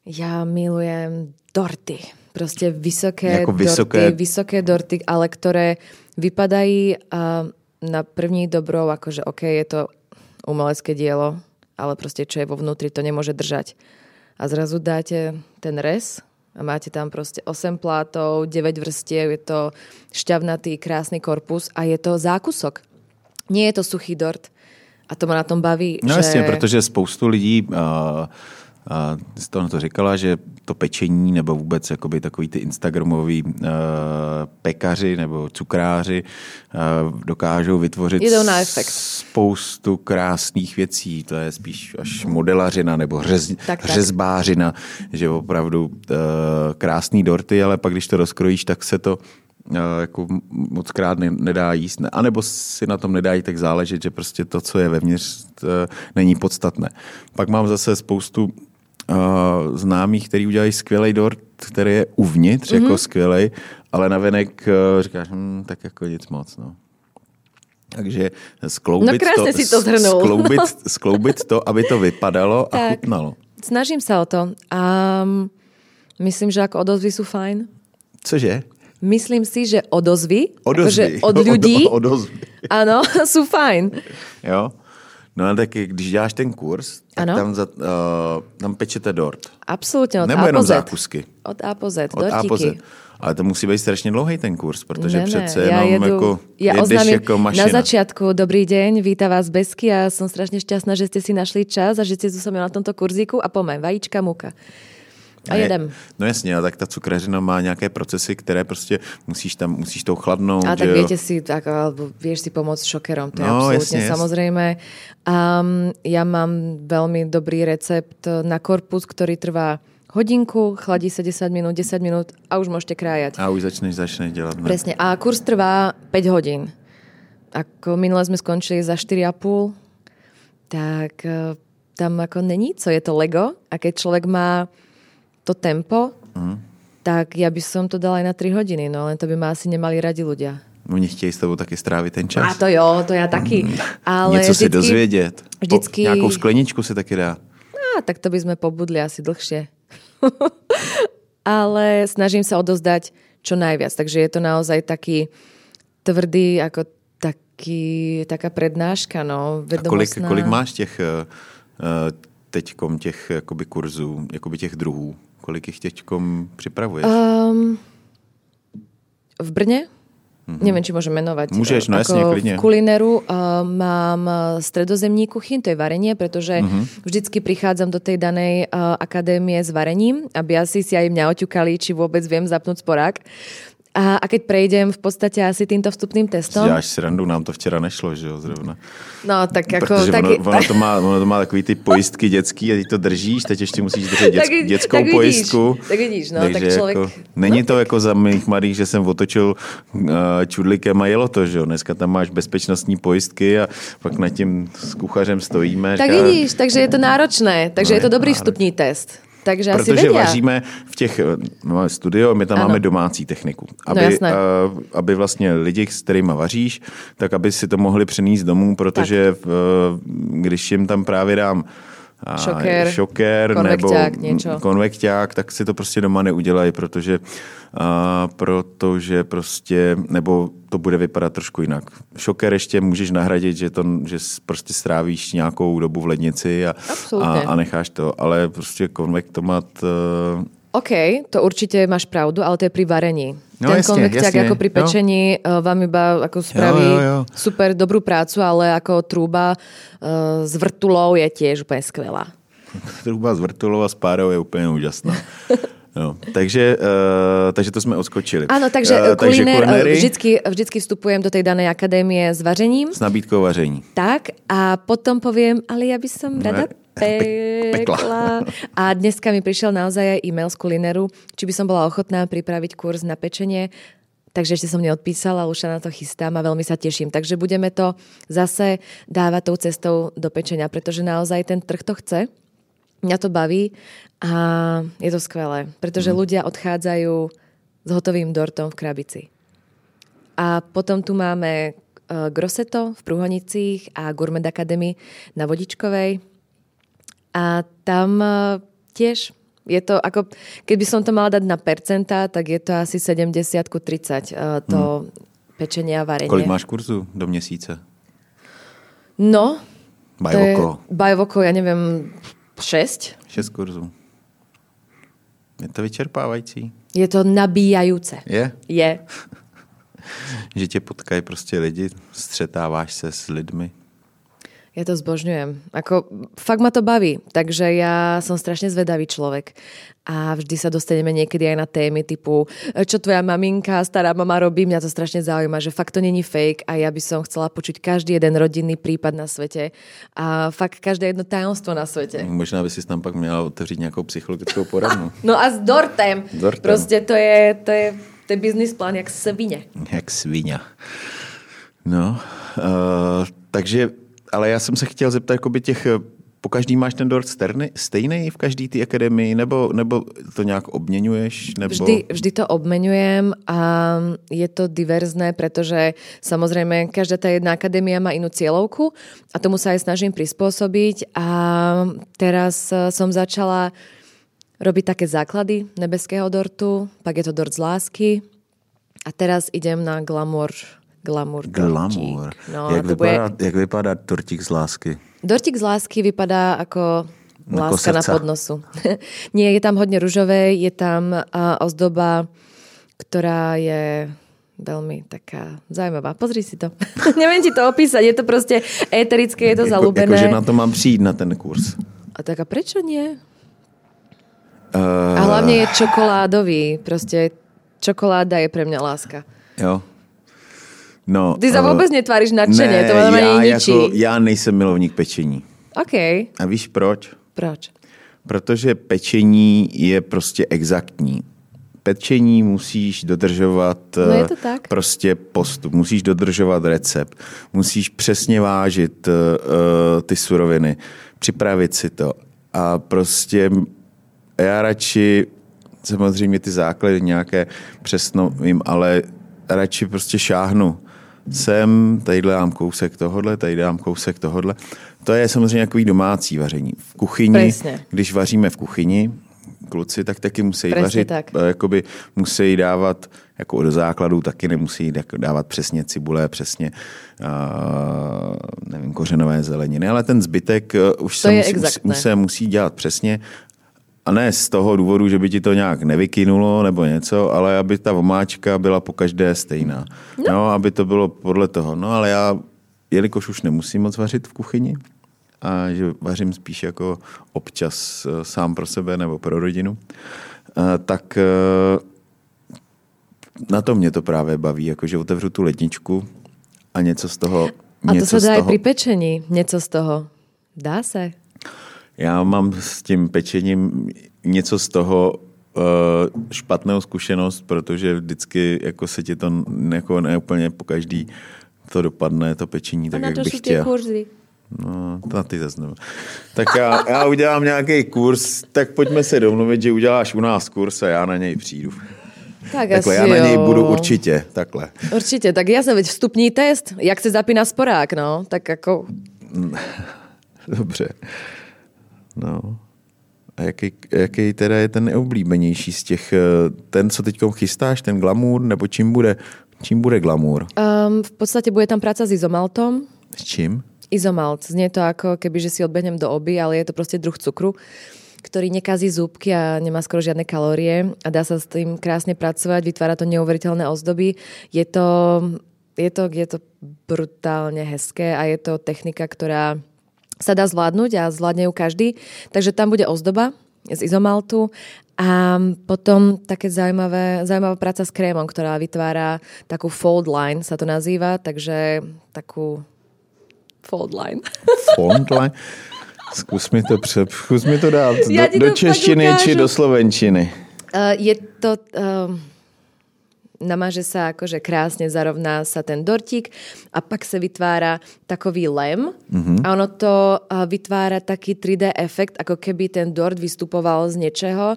S1: Ja milujem dorty. Proste vysoké, jako vysoké... dorty, vysoké dorty, ale ktoré vypadají uh, na první dobrou, akože OK, je to umelecké dielo, ale proste čo je vo vnútri, to nemôže držať. A zrazu dáte ten res a máte tam proste 8 plátov, 9 vrstiev, je to šťavnatý, krásny korpus a je to zákusok. Nie je to suchý dort. A to ma na tom baví.
S2: No že... jasně, protože spoustu lidí uh, a z toho to říkala, že to pečení nebo vůbec jakoby takový ty instagramoví uh, pekaři nebo cukráři uh, dokážou vytvořit spoustu krásných věcí. To je spíš až modelařina nebo řez, tak, řezbářina, že opravdu uh, krásný dorty, ale pak když to rozkrojíš, tak se to jako moc krát nedá jíst, anebo si na tom nedá tak záležet, že prostě to, co je vevnitř, není podstatné. Pak mám zase spoustu uh, známých, který udělají skvělý dort, který je uvnitř mm-hmm. jako skvělý, ale navenek uh, říkáš, hm, tak jako nic moc. No. Takže skloubit,
S1: no, to,
S2: si
S1: to
S2: skloubit, skloubit to, aby to vypadalo a tak, chutnalo.
S1: Snažím sa o to. A myslím, že ako odozvy sú fajn.
S2: Cože?
S1: Myslím si, že odozvy,
S2: odozvy.
S1: Akože od ľudí,
S2: od, odozvy.
S1: áno, sú fajn.
S2: Jo. No a tak když děláš ten kurz, tak
S1: Ano.
S2: tam, za, uh, tam pečete dort.
S1: Absolútne od
S2: Nebo
S1: A
S2: jenom
S1: po Z.
S2: zákusky.
S1: Od A po Z,
S2: Od A po Z.
S1: dortíky.
S2: Ale to musí být strašně dlouhý ten kurz, protože
S1: Ne, ne,
S2: přece
S1: ja
S2: jenom
S1: jedu,
S2: jako
S1: ja
S2: jedeš jako mašina.
S1: na začiatku, dobrý deň, víta vás Besky a som strašne šťastná, že ste si našli čas a že ste tu so mnou na tomto kurzíku a poďme, vajíčka, muka. A
S2: je-
S1: jedem.
S2: No jasně, a tak ta cukrařina má nějaké procesy, které prostě musíš tam, musíš to chladnout.
S1: A tak
S2: jo.
S1: viete si, tak, alebo vieš si pomôcť šokerom, to je
S2: No,
S1: absolútne
S2: jasne,
S1: samozrejme. Um, ja mám veľmi dobrý recept na korpus, ktorý trvá hodinku, chladí sa 10 minút, 10 minút a už môžete krájať.
S2: A už začneš, začneš dělat. Ne?
S1: Presne. A kurz trvá 5 hodín. Ako minule sme skončili za 4,5, tak eh, tam ako není co, je to Lego a keď človek má to tempo,
S2: Mhm.
S1: tak ja by som to dala aj na 3 hodiny, no len to by ma asi nemali radi ľudia.
S2: Oni chtějí s tebou taky strávit ten
S1: A
S2: čas.
S1: to jo, to ja taky. Ale
S2: Něco si
S1: vždycky-
S2: dozvědět.
S1: vždycky-
S2: Po, nějakou skleničku si taky dá.
S1: A, tak to by sme pobudli asi dlhšie. Ale snažím sa odozdať čo najviac. Takže je to naozaj taký tvrdý, ako taký, taká prednáška, no,
S2: A kolik,
S1: vedomostná.
S2: kolik máš těch uh, teďkom těch jakoby kurzů, jakoby těch druhů? Kolik jich teďkom připravuješ?
S1: Um, v Brne? Mm-hmm. Neviem, či môžem menovať.
S2: Môžeš, no jasne, klidne.
S1: V kulinéru uh, mám uh, stredozemní kuchyň, to je varenie, pretože
S2: Mhm.
S1: mm-hmm. vždycky prichádzam do tej danej uh, akadémie s varením, aby asi si aj mňa oťukali, či vôbec viem zapnúť sporák. A, a keď prejdem v podstate asi týmto vstupným testom,
S2: Děláš srandu, nám to včera nešlo, že jo, zrovna.
S1: no tak ako...
S2: Protože
S1: taky,
S2: ono, ono, to má, ono to má takový ty pojistky dětský a ty to držíš, teď ještě musíš držet dět,
S1: Tak-
S2: dětskou
S1: tak vidíš,
S2: pojistku.
S1: tak vidíš, no,
S2: Takže
S1: tak člověk-
S2: Jako, není to jako za mých mladých, že jsem otočil uh, čudlikem a jelo to, že jo. Dneska tam máš bezpečnostní pojistky a pak nad tím s kuchařem stojíme.
S1: tak
S2: říká,
S1: vidíš, takže je to náročné. Takže
S2: No,
S1: je to dobrý
S2: náročné.
S1: vstupní test. Takže asi
S2: Protože
S1: vedia.
S2: vaříme v těch, no, máme studio, my tam
S1: Ano.
S2: máme domácí techniku.
S1: No,
S2: Aby,
S1: jasné.
S2: uh, aby vlastně lidi, s kterými vaříš, tak aby si to mohli přenést domů, protože uh, když jim tam právě dám a
S1: Šokér,
S2: šokér
S1: konvekťák,
S2: nebo
S1: niečo.
S2: konvekťák, tak si to prostě doma neudělají, protože, a, protože prostě, nebo to bude vypadat trošku jinak. Šokér ještě můžeš nahradit, že, to, že prostě strávíš nějakou dobu v lednici a, a,
S1: Absolutně.
S2: a necháš to, ale prostě konvektomat uh,
S1: OK, to určite máš pravdu, ale to je pri varení.
S2: No,
S1: Ten
S2: jasne,
S1: ako pri
S2: jo.
S1: pečení uh, vám iba ako spraví
S2: Jo, jo, jo.
S1: super dobrú prácu, ale ako trúba uh, s vrtulou je tiež úplne skvelá.
S2: Truba z vrtulova s párou je úplně úžasná. No, takže, uh, takže to jsme odskočili.
S1: Áno, takže,
S2: Eh,
S1: uh, uh,
S2: kulinéry
S1: vždycky, vždycky vstupujem do tej danej akadémie s vařením.
S2: s nabídkou vaření.
S1: Tak a potom poviem, ale ja by som rada
S2: pe- pekla.
S1: pekla. A dneska mi prišiel naozaj aj e-mail z kulinéru, či by som bola ochotná pripraviť kurz na pečenie. Takže ešte som neodpísala, už sa na to chystám a veľmi sa teším. Takže budeme to zase dávať tou cestou do pečenia, pretože naozaj ten trh to chce. Mňa to baví a je to skvelé, pretože ľudia odchádzajú s hotovým dortom v krabici. A potom tu máme uh, Grosseto v Prúhonicích a Gourmet Academy na Vodičkovej. A tam uh, tiež je to ako, keby som to mala dať na percentá, tak je to asi 70 ku 30 uh, to pečenie a varenie.
S2: Kolik máš kurzu do měsíce?
S1: No, je
S2: Bajvoko.
S1: ja neviem, 6.
S2: Šest kurzů. Je to vyčerpávající?
S1: Je to nabíjajúce.
S2: Je?
S1: Je.
S2: Že tě potkají prostě lidi, střetáváš se s lidmi.
S1: Ja to zbožňujem. Ako, fakt ma to baví, takže ja som strašne zvedavý človek. A vždy sa dostaneme niekedy aj na témy typu, čo tvoja maminka, stará mama robí, mňa to strašne zaujíma, že fakt to není fake a ja by som chcela počuť každý jeden rodinný prípad na svete a fakt každé jedno tajomstvo na svete.
S2: Možná by si tam pak měla otevřít nějakou psychologickou poradnu.
S1: No a s dortem.
S2: Dortem.
S1: Proste to je, to je, to je business plán jak svine.
S2: Jak svině. No, uh, takže, ale já jsem se chtěl zeptat, jakoby těch, eh, po každý máš ten dort stejný v každý té akademii, nebo, nebo to nějak obměňuješ? Nebo...
S1: Vždy, vždy to obmeňujem a je to diverzné, pretože samozrejme každá tá jedna akadémia má inú cieľovku a tomu sa aj snažím prispôsobiť a teraz eh, som začala robiť také základy nebeského dortu, pak je to dort z lásky a teraz idem na glamour Glamour.
S2: Glamour.
S1: No,
S2: jak, vypadá,
S1: bude...
S2: jak vypadá dortík z lásky?
S1: Dortík z lásky vypadá ako láska na podnosu. Nie, je tam hodne ružové, je tam a, ozdoba, ktorá je veľmi taká zaujímavá. Pozri si to. Neviem ti to opísať, je to proste éterické, je to
S2: Jako,
S1: zalúbené.
S2: jakože na to mám přijít na ten kurz.
S1: A tak a prečo nie?
S2: Uh,
S1: A hlavne je čokoládový. Proste čokoláda je pre mňa láska.
S2: Jo. No,
S1: Ty sa
S2: eh,
S1: vôbec netváriš nadšenie,
S2: ne,
S1: to ma
S2: já,
S1: ničí.
S2: jako, já nejsem milovník pečení.
S1: OK.
S2: A víš proč?
S1: Proč?
S2: Protože pečení je prostě exaktní. Pečení musíš dodržovat
S1: No
S2: eh,
S1: to tak.
S2: prostě postup, musíš dodržovat recept, musíš přesně vážit uh, ty suroviny, připravit si to. A prostě já radši, samozřejmě ty základy nějaké přesno vím, ale radši prostě šáhnu sem, tady dám kousek tohodle, tady dám kousek tohodle. To je samozřejmě takový domácí vaření. V kuchyni,
S1: Presne.
S2: když vaříme v kuchyni, kluci, tak taky musí
S1: Presne
S2: vařit,
S1: tak.
S2: eh, jakoby musí dávat jako do základu, taky nemusí dávat přesně cibule, přesně uh, nevím, kořenové zeleniny, ale ten zbytek uh, už
S1: To
S2: se musí, musí, musí dělat přesně a ne z toho důvodu, že by ti to nějak nevykynulo nebo něco, ale aby ta omáčka byla po každé stejná. No. no, aby to bylo podle toho. No, ale já, jelikož už nemusím moc vařit v kuchyni, a že vařím spíš jako občas eh, sám pro sebe nebo pro rodinu, eh, tak eh, na to mě to právě baví, jako že otevřu tu ledničku a něco z toho...
S1: A to sa dá
S2: toho,
S1: pri pečení. Něco z toho. Dá se.
S2: Já mám s tím pečením něco z toho uh, špatnou zkušenost, protože vždycky jako se ti to jako neúplně po každý to dopadne, to pečení, tak jak bych chtěl.
S1: kurzy?
S2: No, to na ty zase. Tak já, já udělám nějaký kurz, tak pojďme se domluvit, že uděláš u nás kurz a já na něj přijdu.
S1: Tak
S2: Takhle,
S1: asi
S2: já na něj
S1: jo.
S2: budu určitě, takhle.
S1: Určite, tak jasne, veď vstupní test, jak se zapína sporák, no, tak ako...
S2: Dobře. No. A jaký, jaký teda je ten neoblíbenější z těch, eh, ten, co teď chystáš, ten glamour, nebo čím bude, čím bude glamour?
S1: Um, v podstate bude tam práca s izomaltom.
S2: S čím?
S1: Izomalt, znie to ako keby, že si odbehnem do oby, ale je to proste druh cukru, ktorý nekazí zúbky a nemá skoro žiadne kalórie a dá sa s tým krásne pracovať, vytvára to neuveriteľné ozdoby. Je to, je to, je to brutálne hezké a je to technika, ktorá sa dá zvládnuť a zvládne ju každý. Takže tam bude ozdoba z izomaltu a potom také zaujímavé, zaujímavá práca s krémom, ktorá vytvára takú fold line, sa to nazýva, takže takú fold line.
S2: Fondline? Zkus mi to, pře, zkus mi to dát do,
S1: to
S2: do
S1: pak
S2: češtiny či do slovenčiny.
S1: Uh, je to... Uh, namáže sa akože krásne, zarovná sa ten dortík a pak sa vytvára takový lem mm-hmm. a ono to vytvára taký 3D efekt, ako keby ten dort vystupoval z niečeho.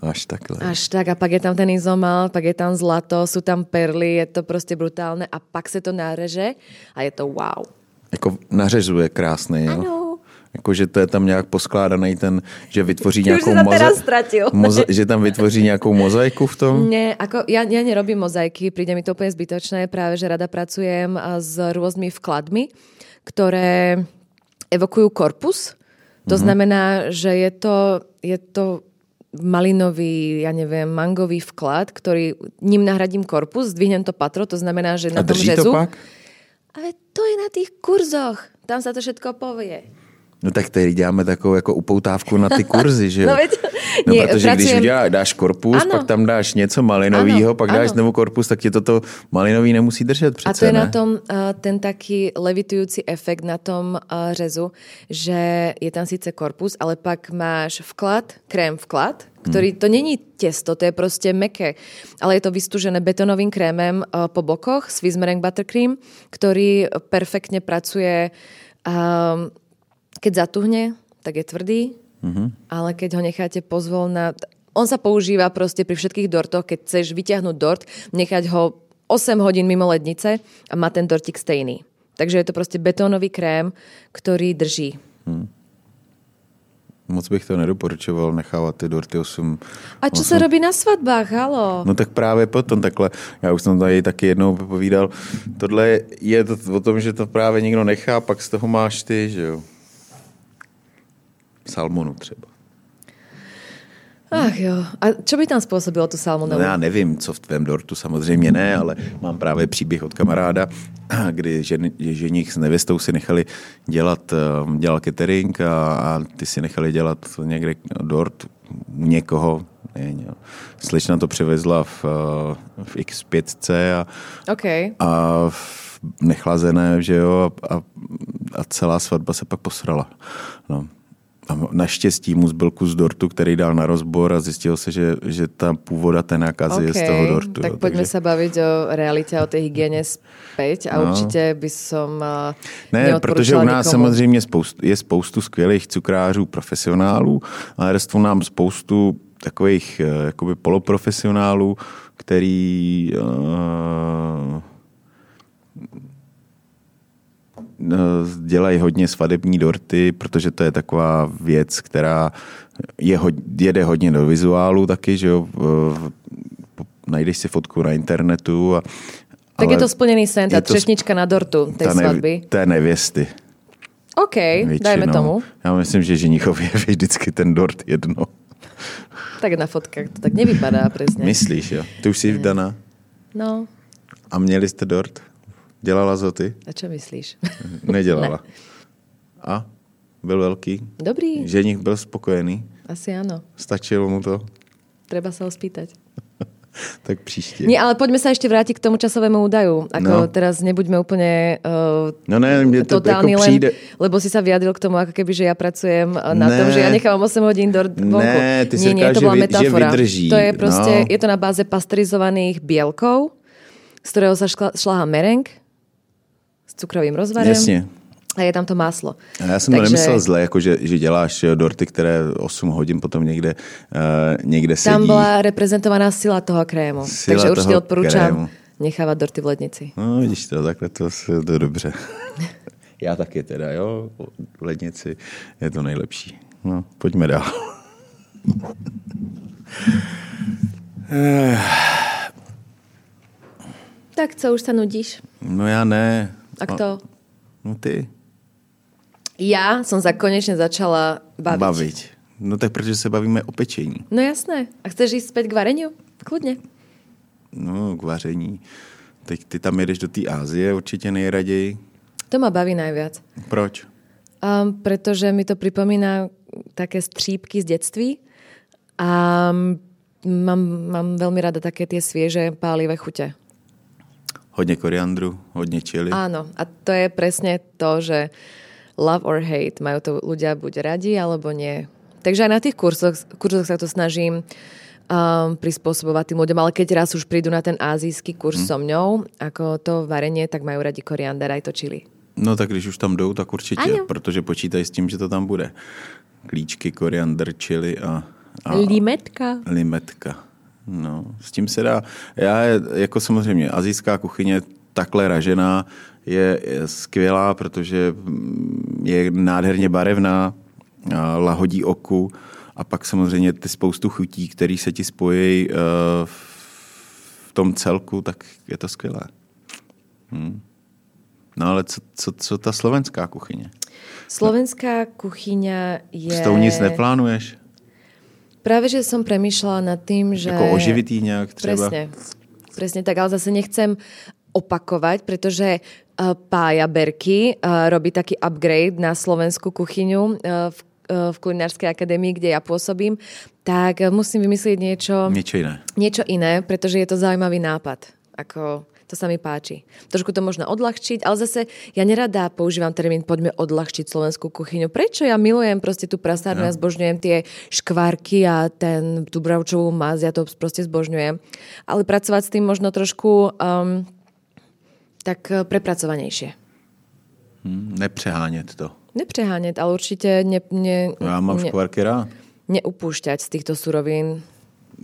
S2: Až takhle.
S1: Až tak a pak je tam ten izomal, pak je tam zlato, sú tam perly, je to prostě brutálne a pak se to nareže a je to wow.
S2: Jako nařezuje krásný, jo?
S1: Ano.
S2: Jako, že to je tam nějak poskládaný ten, že vytvoří nějakou
S1: teraz
S2: moza- moza- že tam vytvoří nějakou mozaiku v tom.
S1: Nie, ako, ja, ja nerobím mozaiky, príde mi to úplne zbytočné, práve že rada pracujem a, s rôznymi vkladmi, ktoré evokujú korpus. To mm-hmm. znamená, že je to, je to malinový, ja neviem, mangový vklad, ktorý ním nahradím korpus, zdvihnem to patro, to znamená, že
S2: A
S1: na tom
S2: drží
S1: řezu...
S2: to pak?
S1: Ale to je na tých kurzoch, tam sa to všetko povie.
S2: No tak tady děláme takovou jako upoutávku na ty kurzy, že jo?
S1: No veď,
S2: No,
S1: nie,
S2: protože když
S1: pracujem-
S2: uděláš, dáš korpus,
S1: Ano.
S2: pak tam dáš něco malinového,
S1: Ano,
S2: pak dáš
S1: ano.
S2: znovu korpus, tak ti toto malinový nemusí držet přece,
S1: A to je
S2: ne?
S1: na tom uh, ten taký levitujúci efekt na tom uh, řezu, že je tam síce korpus, ale pak máš vklad, krém vklad, ktorý, to není testo, to je prostě meké, ale je to vystúžené betonovým krémem uh, po bokoch, Swiss meringue buttercream, ktorý perfektne pracuje, um, keď zatuhne, tak je tvrdý, mm-hmm. ale keď ho necháte pozvolna, on sa používa proste pri všetkých dortoch, keď chceš vyťahnuť dort, nechať ho 8 hodín mimo lednice a má ten dortik stejný. Takže je to proste betónový krém, ktorý drží.
S2: Moc bych to nedoporučoval nechávat ty dorty 8.
S1: A čo 8. sa robí na svadbách, halo?
S2: No tak právě potom takhle, já už jsem tady taky jednou povídal, tohle je to o tom, že to právě nikdo nechá, pak z toho máš ty, že jo. Salmonu třeba.
S1: Ach jo. A čo by tam způsobilo tu salmonelu?
S2: No já nevím, co v tvém dortu, samozřejmě ne, ale mám právě příběh od kamaráda, kdy žen, ženich s nevěstou si nechali dělat, um, dělal catering a, a ty si nechali dělat někde dort u někoho, ne, ne, slečna to přivezla v, uh, v X5C a,
S1: okay.
S2: a v nechlazené, že jo, a, a, a celá svatba se pak posrala. No. A naštěstí mu zbyl kus dortu, který dal na rozbor a zjistilo se, že, že ta původa té nákazy okay, je z toho dortu.
S1: Tak jo, pojďme takže... se bavit o realitě, o té hygieně zpět a no. určitě by som
S2: Ne, protože u nás nikomu. samozřejmě spoustu, je spoustu skvělých cukrářů, profesionálů, ale restvu nám spoustu takových eh, jakoby poloprofesionálů, který uh, dělají hodně svadební dorty, protože to je taková věc, která je, jede hodně do vizuálu taky, že jo, najdeš si fotku na internetu a
S1: tak je to splněný sen, ta třešnička na dortu té svatby.
S2: Té nevěsty.
S1: OK, Většinou. dajme tomu.
S2: Já myslím, že ženichově je vždycky ten dort jedno.
S1: Tak na fotkách to tak nevypadá přesně.
S2: Myslíš, jo? Ty už jsi vdaná?
S1: No.
S2: A měli jste dort? Dělala to ty?
S1: A co myslíš?
S2: Nedělala. ne. A? Byl velký?
S1: Dobrý.
S2: Ženich byl spokojený?
S1: Asi ano.
S2: Stačilo mu to?
S1: Treba se ho spýtať.
S2: tak příště.
S1: Nie, ale poďme sa ešte vrátiť k tomu časovému údaju. Ako no. teraz nebuďme úplne uh,
S2: no ne, mne to totálny, ako přijde...
S1: len, lebo si sa vyjadril k tomu, ako keby, že ja pracujem na ne. tom, že ja nechávam 8 hodín do vonku.
S2: Ne, ty
S1: nie, nie, to bola
S2: že,
S1: metafora.
S2: Vydrží.
S1: To je proste, no. je to na báze pasterizovaných bielkov, z ktorého sa šláha mereng, cukrovým rozvarem.
S2: Jasně.
S1: A je tam to máslo.
S2: A já jsem Takže... to nemyslel zle, jako že, že děláš dorty, které 8 hodin potom někde, uh, někde sedí.
S1: Tam byla reprezentovaná sila toho krému. Sila Takže určitě odporučám krému. nechávat dorty v lednici.
S2: No vidíš to, takhle to, to je dobře. Já taky teda, jo, v lednici je to nejlepší. No, pojďme dál.
S1: tak co, už se nudíš?
S2: No já ne.
S1: A kto?
S2: No ty.
S1: Já jsem se konečně začala bavit.
S2: Bavit. No tak protože se bavíme o pečení.
S1: No jasné. A chceš jít zpět k varení? Kludně.
S2: No, k vaření. Teď ty tam jedeš do té Ázie určitě nejraději.
S1: To ma baví najviac.
S2: Proč?
S1: Um, pretože mi to pripomína také střípky z dětství a mám, mám veľmi rada také tie svieže pálivé chute
S2: hodně koriandru, hodně čili.
S1: Áno, a to je presne to, že love or hate, majú to ľudia buď radi, alebo nie. Takže aj na tých kursoch, kursoch sa to snažím um, prispôsobovať tým ľuďom, ale keď raz už prídu na ten azijský kurz hmm. so mnou, ako to varenie, tak majú radi koriander aj to čili.
S2: No tak když už tam jdou, tak určitě, ano. protože počítají s tím, že to tam bude. Klíčky, koriander, čili a... a
S1: limetka.
S2: Limetka. No, s tím se dá. Já jako samozřejmě azijská kuchyně takhle ražená je, je skvělá, protože je nádherně barevná, lahodí oku a pak samozřejmě ty spoustu chutí, které se ti spojí uh, v tom celku, tak je to skvělé. Hmm. No ale co, co, co ta slovenská kuchyně?
S1: Slovenská kuchyně je...
S2: S tou nic neplánuješ?
S1: Práve, že som premýšľala nad tým, že...
S2: Jako oživitý nejak třeba.
S1: Presne, presne tak, ale zase nechcem opakovať, pretože uh, Pája Berky uh, robí taký upgrade na slovenskú kuchyňu uh, v v kulinárskej akadémii, kde ja pôsobím, tak musím vymyslieť niečo...
S2: Niečo iné.
S1: Niečo iné, pretože je to zaujímavý nápad. Ako to sa mi páči. Trošku to možno odľahčiť, ale zase ja nerada používam termín poďme odľahčiť slovenskú kuchyňu. Prečo ja milujem proste tú prasárnu, ja zbožňujem tie škvárky a ten, tú bravčovú maz, ja to proste zbožňujem. Ale pracovať s tým možno trošku um, tak eh, prepracovanejšie.
S2: Hmm, nepřehánět to.
S1: Nepřehánět, ale určitě ne, ne,
S2: Já mám ne, škvarky rád.
S1: Neupúšťať z týchto surovín.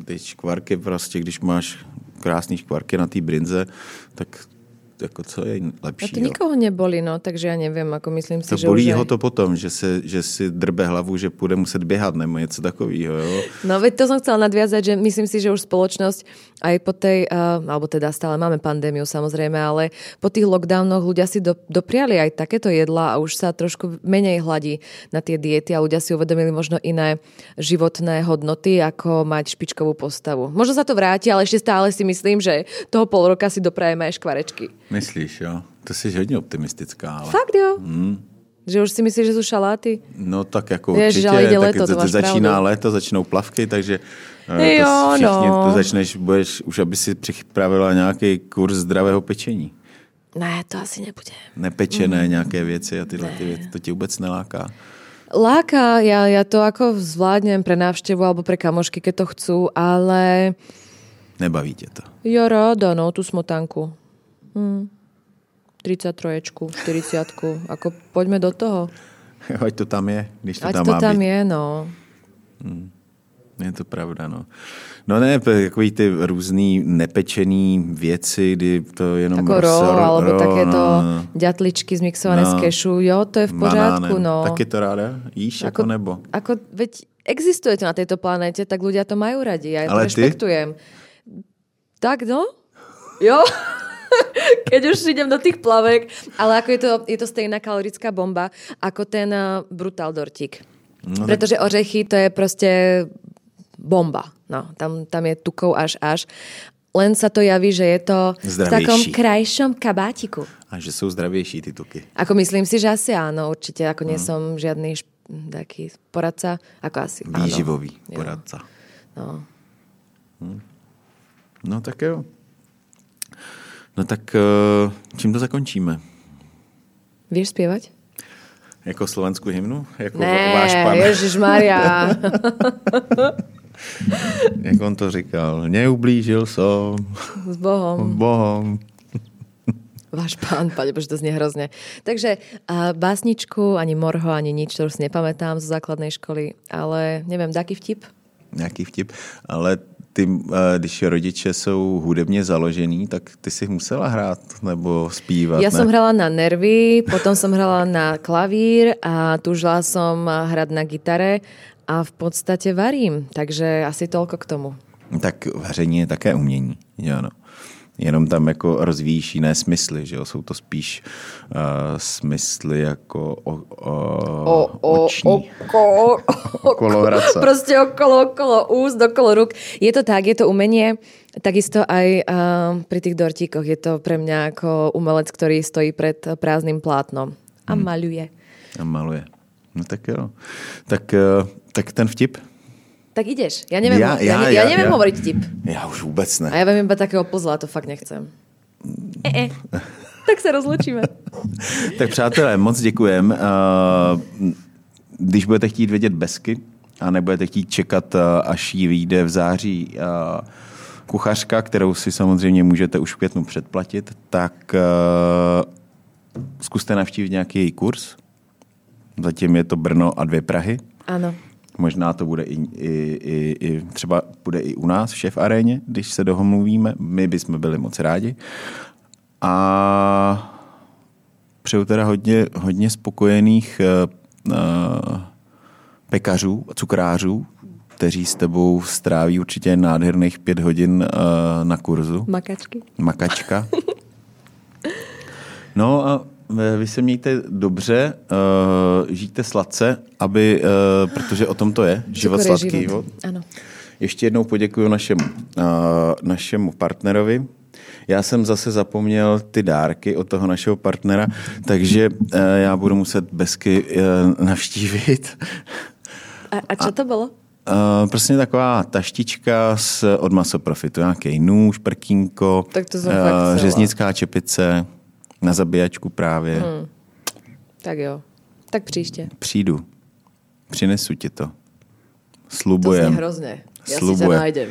S2: Ty škvarky prostě, když máš krásné škvarky na té brinze, tak jako co je lepší.
S1: A to nikoho neboli, no, takže ja neviem, ako myslím si,
S2: to
S1: že
S2: bolí
S1: už
S2: ho to potom, že, se, že si drbe hlavu, že bude muset běhat nebo něco takového. Jo?
S1: No veď to som chcela nadviazať, že myslím si, že už spoločnosť aj po tej, uh, alebo teda stále máme pandémiu samozrejme, ale po tých lockdownoch ľudia si do, dopriali aj takéto jedla a už sa trošku menej hladí na tie diety a ľudia si uvedomili možno iné životné hodnoty, ako mať špičkovú postavu. Možno sa to vráti, ale ešte stále si myslím, že toho pol roka si doprajeme aj škvarečky.
S2: Myslíš, jo? To jsi hodně optimistická. Ale...
S1: Fakt jo? Hmm. Že už si myslíš, že sú šaláty?
S2: No tak jako
S1: Ježiš,
S2: určitě,
S1: ale ide
S2: tak
S1: to
S2: začíná
S1: pravdu.
S2: léto, začnou plavky, takže eh,
S1: Jo,
S2: to všichni,
S1: no.
S2: to začneš, budeš, už aby si připravila nějaký kurz zdravého pečení.
S1: Ne, to asi nebude.
S2: Nepečené
S1: Mhm.
S2: nějaké věci a tyhle ty věci, to ti vůbec neláká.
S1: Láka, ja, ja to ako zvládnem pre návštevu alebo pre kamošky, keď to chcú, ale
S2: Nebaví tě to.
S1: ja rada, no, tú smotanku. Hm. 33, 40, ako poďme do toho.
S2: Ať to tam je, když to
S1: Ať
S2: tam
S1: to
S2: má
S1: tam
S2: být.
S1: je, no.
S2: Je to pravda, no. No ne, takový ty různý nepečený věci, kdy to jenom
S1: Ako ro,
S2: rozsor-
S1: alebo
S2: ro,
S1: takéto
S2: no,
S1: ďatličky zmixované
S2: No.
S1: z kešu. Jo, to je v poriadku,
S2: Banánem.
S1: no.
S2: Taky to ráda jíš, ako, jako nebo?
S1: Ako, veď existuje to na tejto planéte, tak ľudia to majú radi. Ja
S2: Ale
S1: to
S2: ty?
S1: rešpektujem. Tak, no? Jo. Keď už idem do tých plavek. Ale ako je to, je to stejná kalorická bomba, ako ten uh, Brutal Dortík. No, Pretože ořechy to je proste bomba. No, tam, tam je tukov až až. Len sa to javí, že je to v takom
S2: Zdravejší.
S1: krajšom kabátiku.
S2: A že jsou zdravější ty tuky.
S1: Ako myslím si, že asi áno, určite. Ako
S2: Mm.
S1: nie som žiadny šp- taký poradca, ako asi áno.
S2: Výživový
S1: Jo.
S2: poradca.
S1: No.
S2: No tak jo. No tak eh, čím to zakončíme?
S1: Vieš spievať?
S2: Jako slovenskou hymnu? Jako
S1: Ne,
S2: váš?
S1: Ježiš Maria.
S2: Jak on to říkal? Neublížil som
S1: S Bohom.
S2: Bohom.
S1: Váš pán, pane Bože, to znie hrozne. Takže a básničku, ani morho, ani nič, to už si nepamätám zo základnej školy, ale neviem, taký vtip?
S2: Nějaký vtip. Ale ty, eh, když rodiče jsou hudebně založený, tak ty si musela hrát nebo zpívat,
S1: Ja
S2: ne?
S1: som hrala na nervy, potom som hrala na klavír a tužila som hrať na gitare a v podstate varím, takže asi toľko k tomu.
S2: Tak vaření je také umění, ano. Jenom tam jako rozvíjíš jiné smysly, že jo? Jsou to spíš uh, smysly jako o, o, oční.
S1: okolo,
S2: Okolo hradca.
S1: Proste okolo, okolo úst, okolo rúk. Je to tak, je to umenie. Takisto aj uh, pri tých dortíkoch je to pre mňa ako umelec, ktorý stojí pred prázdnym plátnom a
S2: Hmm.
S1: maľuje.
S2: A maluje. No tak jo. Tak, uh, tak ten vtip?
S1: Tak ideš. Ja neviem,
S2: Ja-
S1: ja,
S2: ja-
S1: ja, ja,
S2: ja-
S1: neviem
S2: ja.
S1: hovoriť tip.
S2: Já už vůbec ne.
S1: A ja viem iba takého pozla, to fakt nechcem. E, e. Tak sa rozlučíme.
S2: Tak přátelé, moc děkujem. Uh, Když budete chtít vědět besky a nebudete chtít čekat, uh, až jí vyjde v září uh, kuchařka, kterou si samozřejmě můžete už v květnu předplatit, tak uh, zkuste navštívit nějaký její kurz. Zatím je to Brno a dvě Prahy.
S1: Áno.
S2: Možná to bude i, i, i, i třeba bude i u nás v Šef aréně, když se dohomluvíme. My bychom byli moc rádi. A přeju teda hodně, hodně spokojených uh, uh, pekařů, cukrářů, kteří s tebou stráví určitě nádherných pět hodin uh, na kurzu.
S1: Makačky.
S2: Makačka. No a vy se mějte dobře, uh, žijte sladce, aby, uh, protože o tom to je, život
S1: Cukor je
S2: sladký.
S1: život. Áno.
S2: Ještě jednou poděkuji našemu, uh, našemu partnerovi. Já jsem zase zapomněl ty dárky od toho našeho partnera, takže uh, já budu muset Besky uh, navštívit.
S1: A, a čo to bolo?
S2: Uh, prostě taková taštička z, od Masoprofitu, nějaký nůž, prkínko,
S1: Tak to chcela.
S2: řeznická čepice na zabíjačku právě. Hmm.
S1: Tak jo. Tak příště.
S2: Přijdu, přinesu ti to.
S1: To znie
S2: Slubujem.
S1: hrozne. Ja si
S2: Slubujem.
S1: nájdem.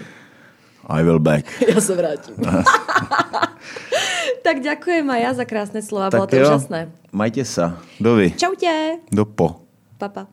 S2: I will back.
S1: Ja sa vrátim. tak ďakujem aj ja za krásne slova, bolo to
S2: jo,
S1: úžasné.
S2: majte sa. Dovi.
S1: Čaute.
S2: Do po.
S1: Papa.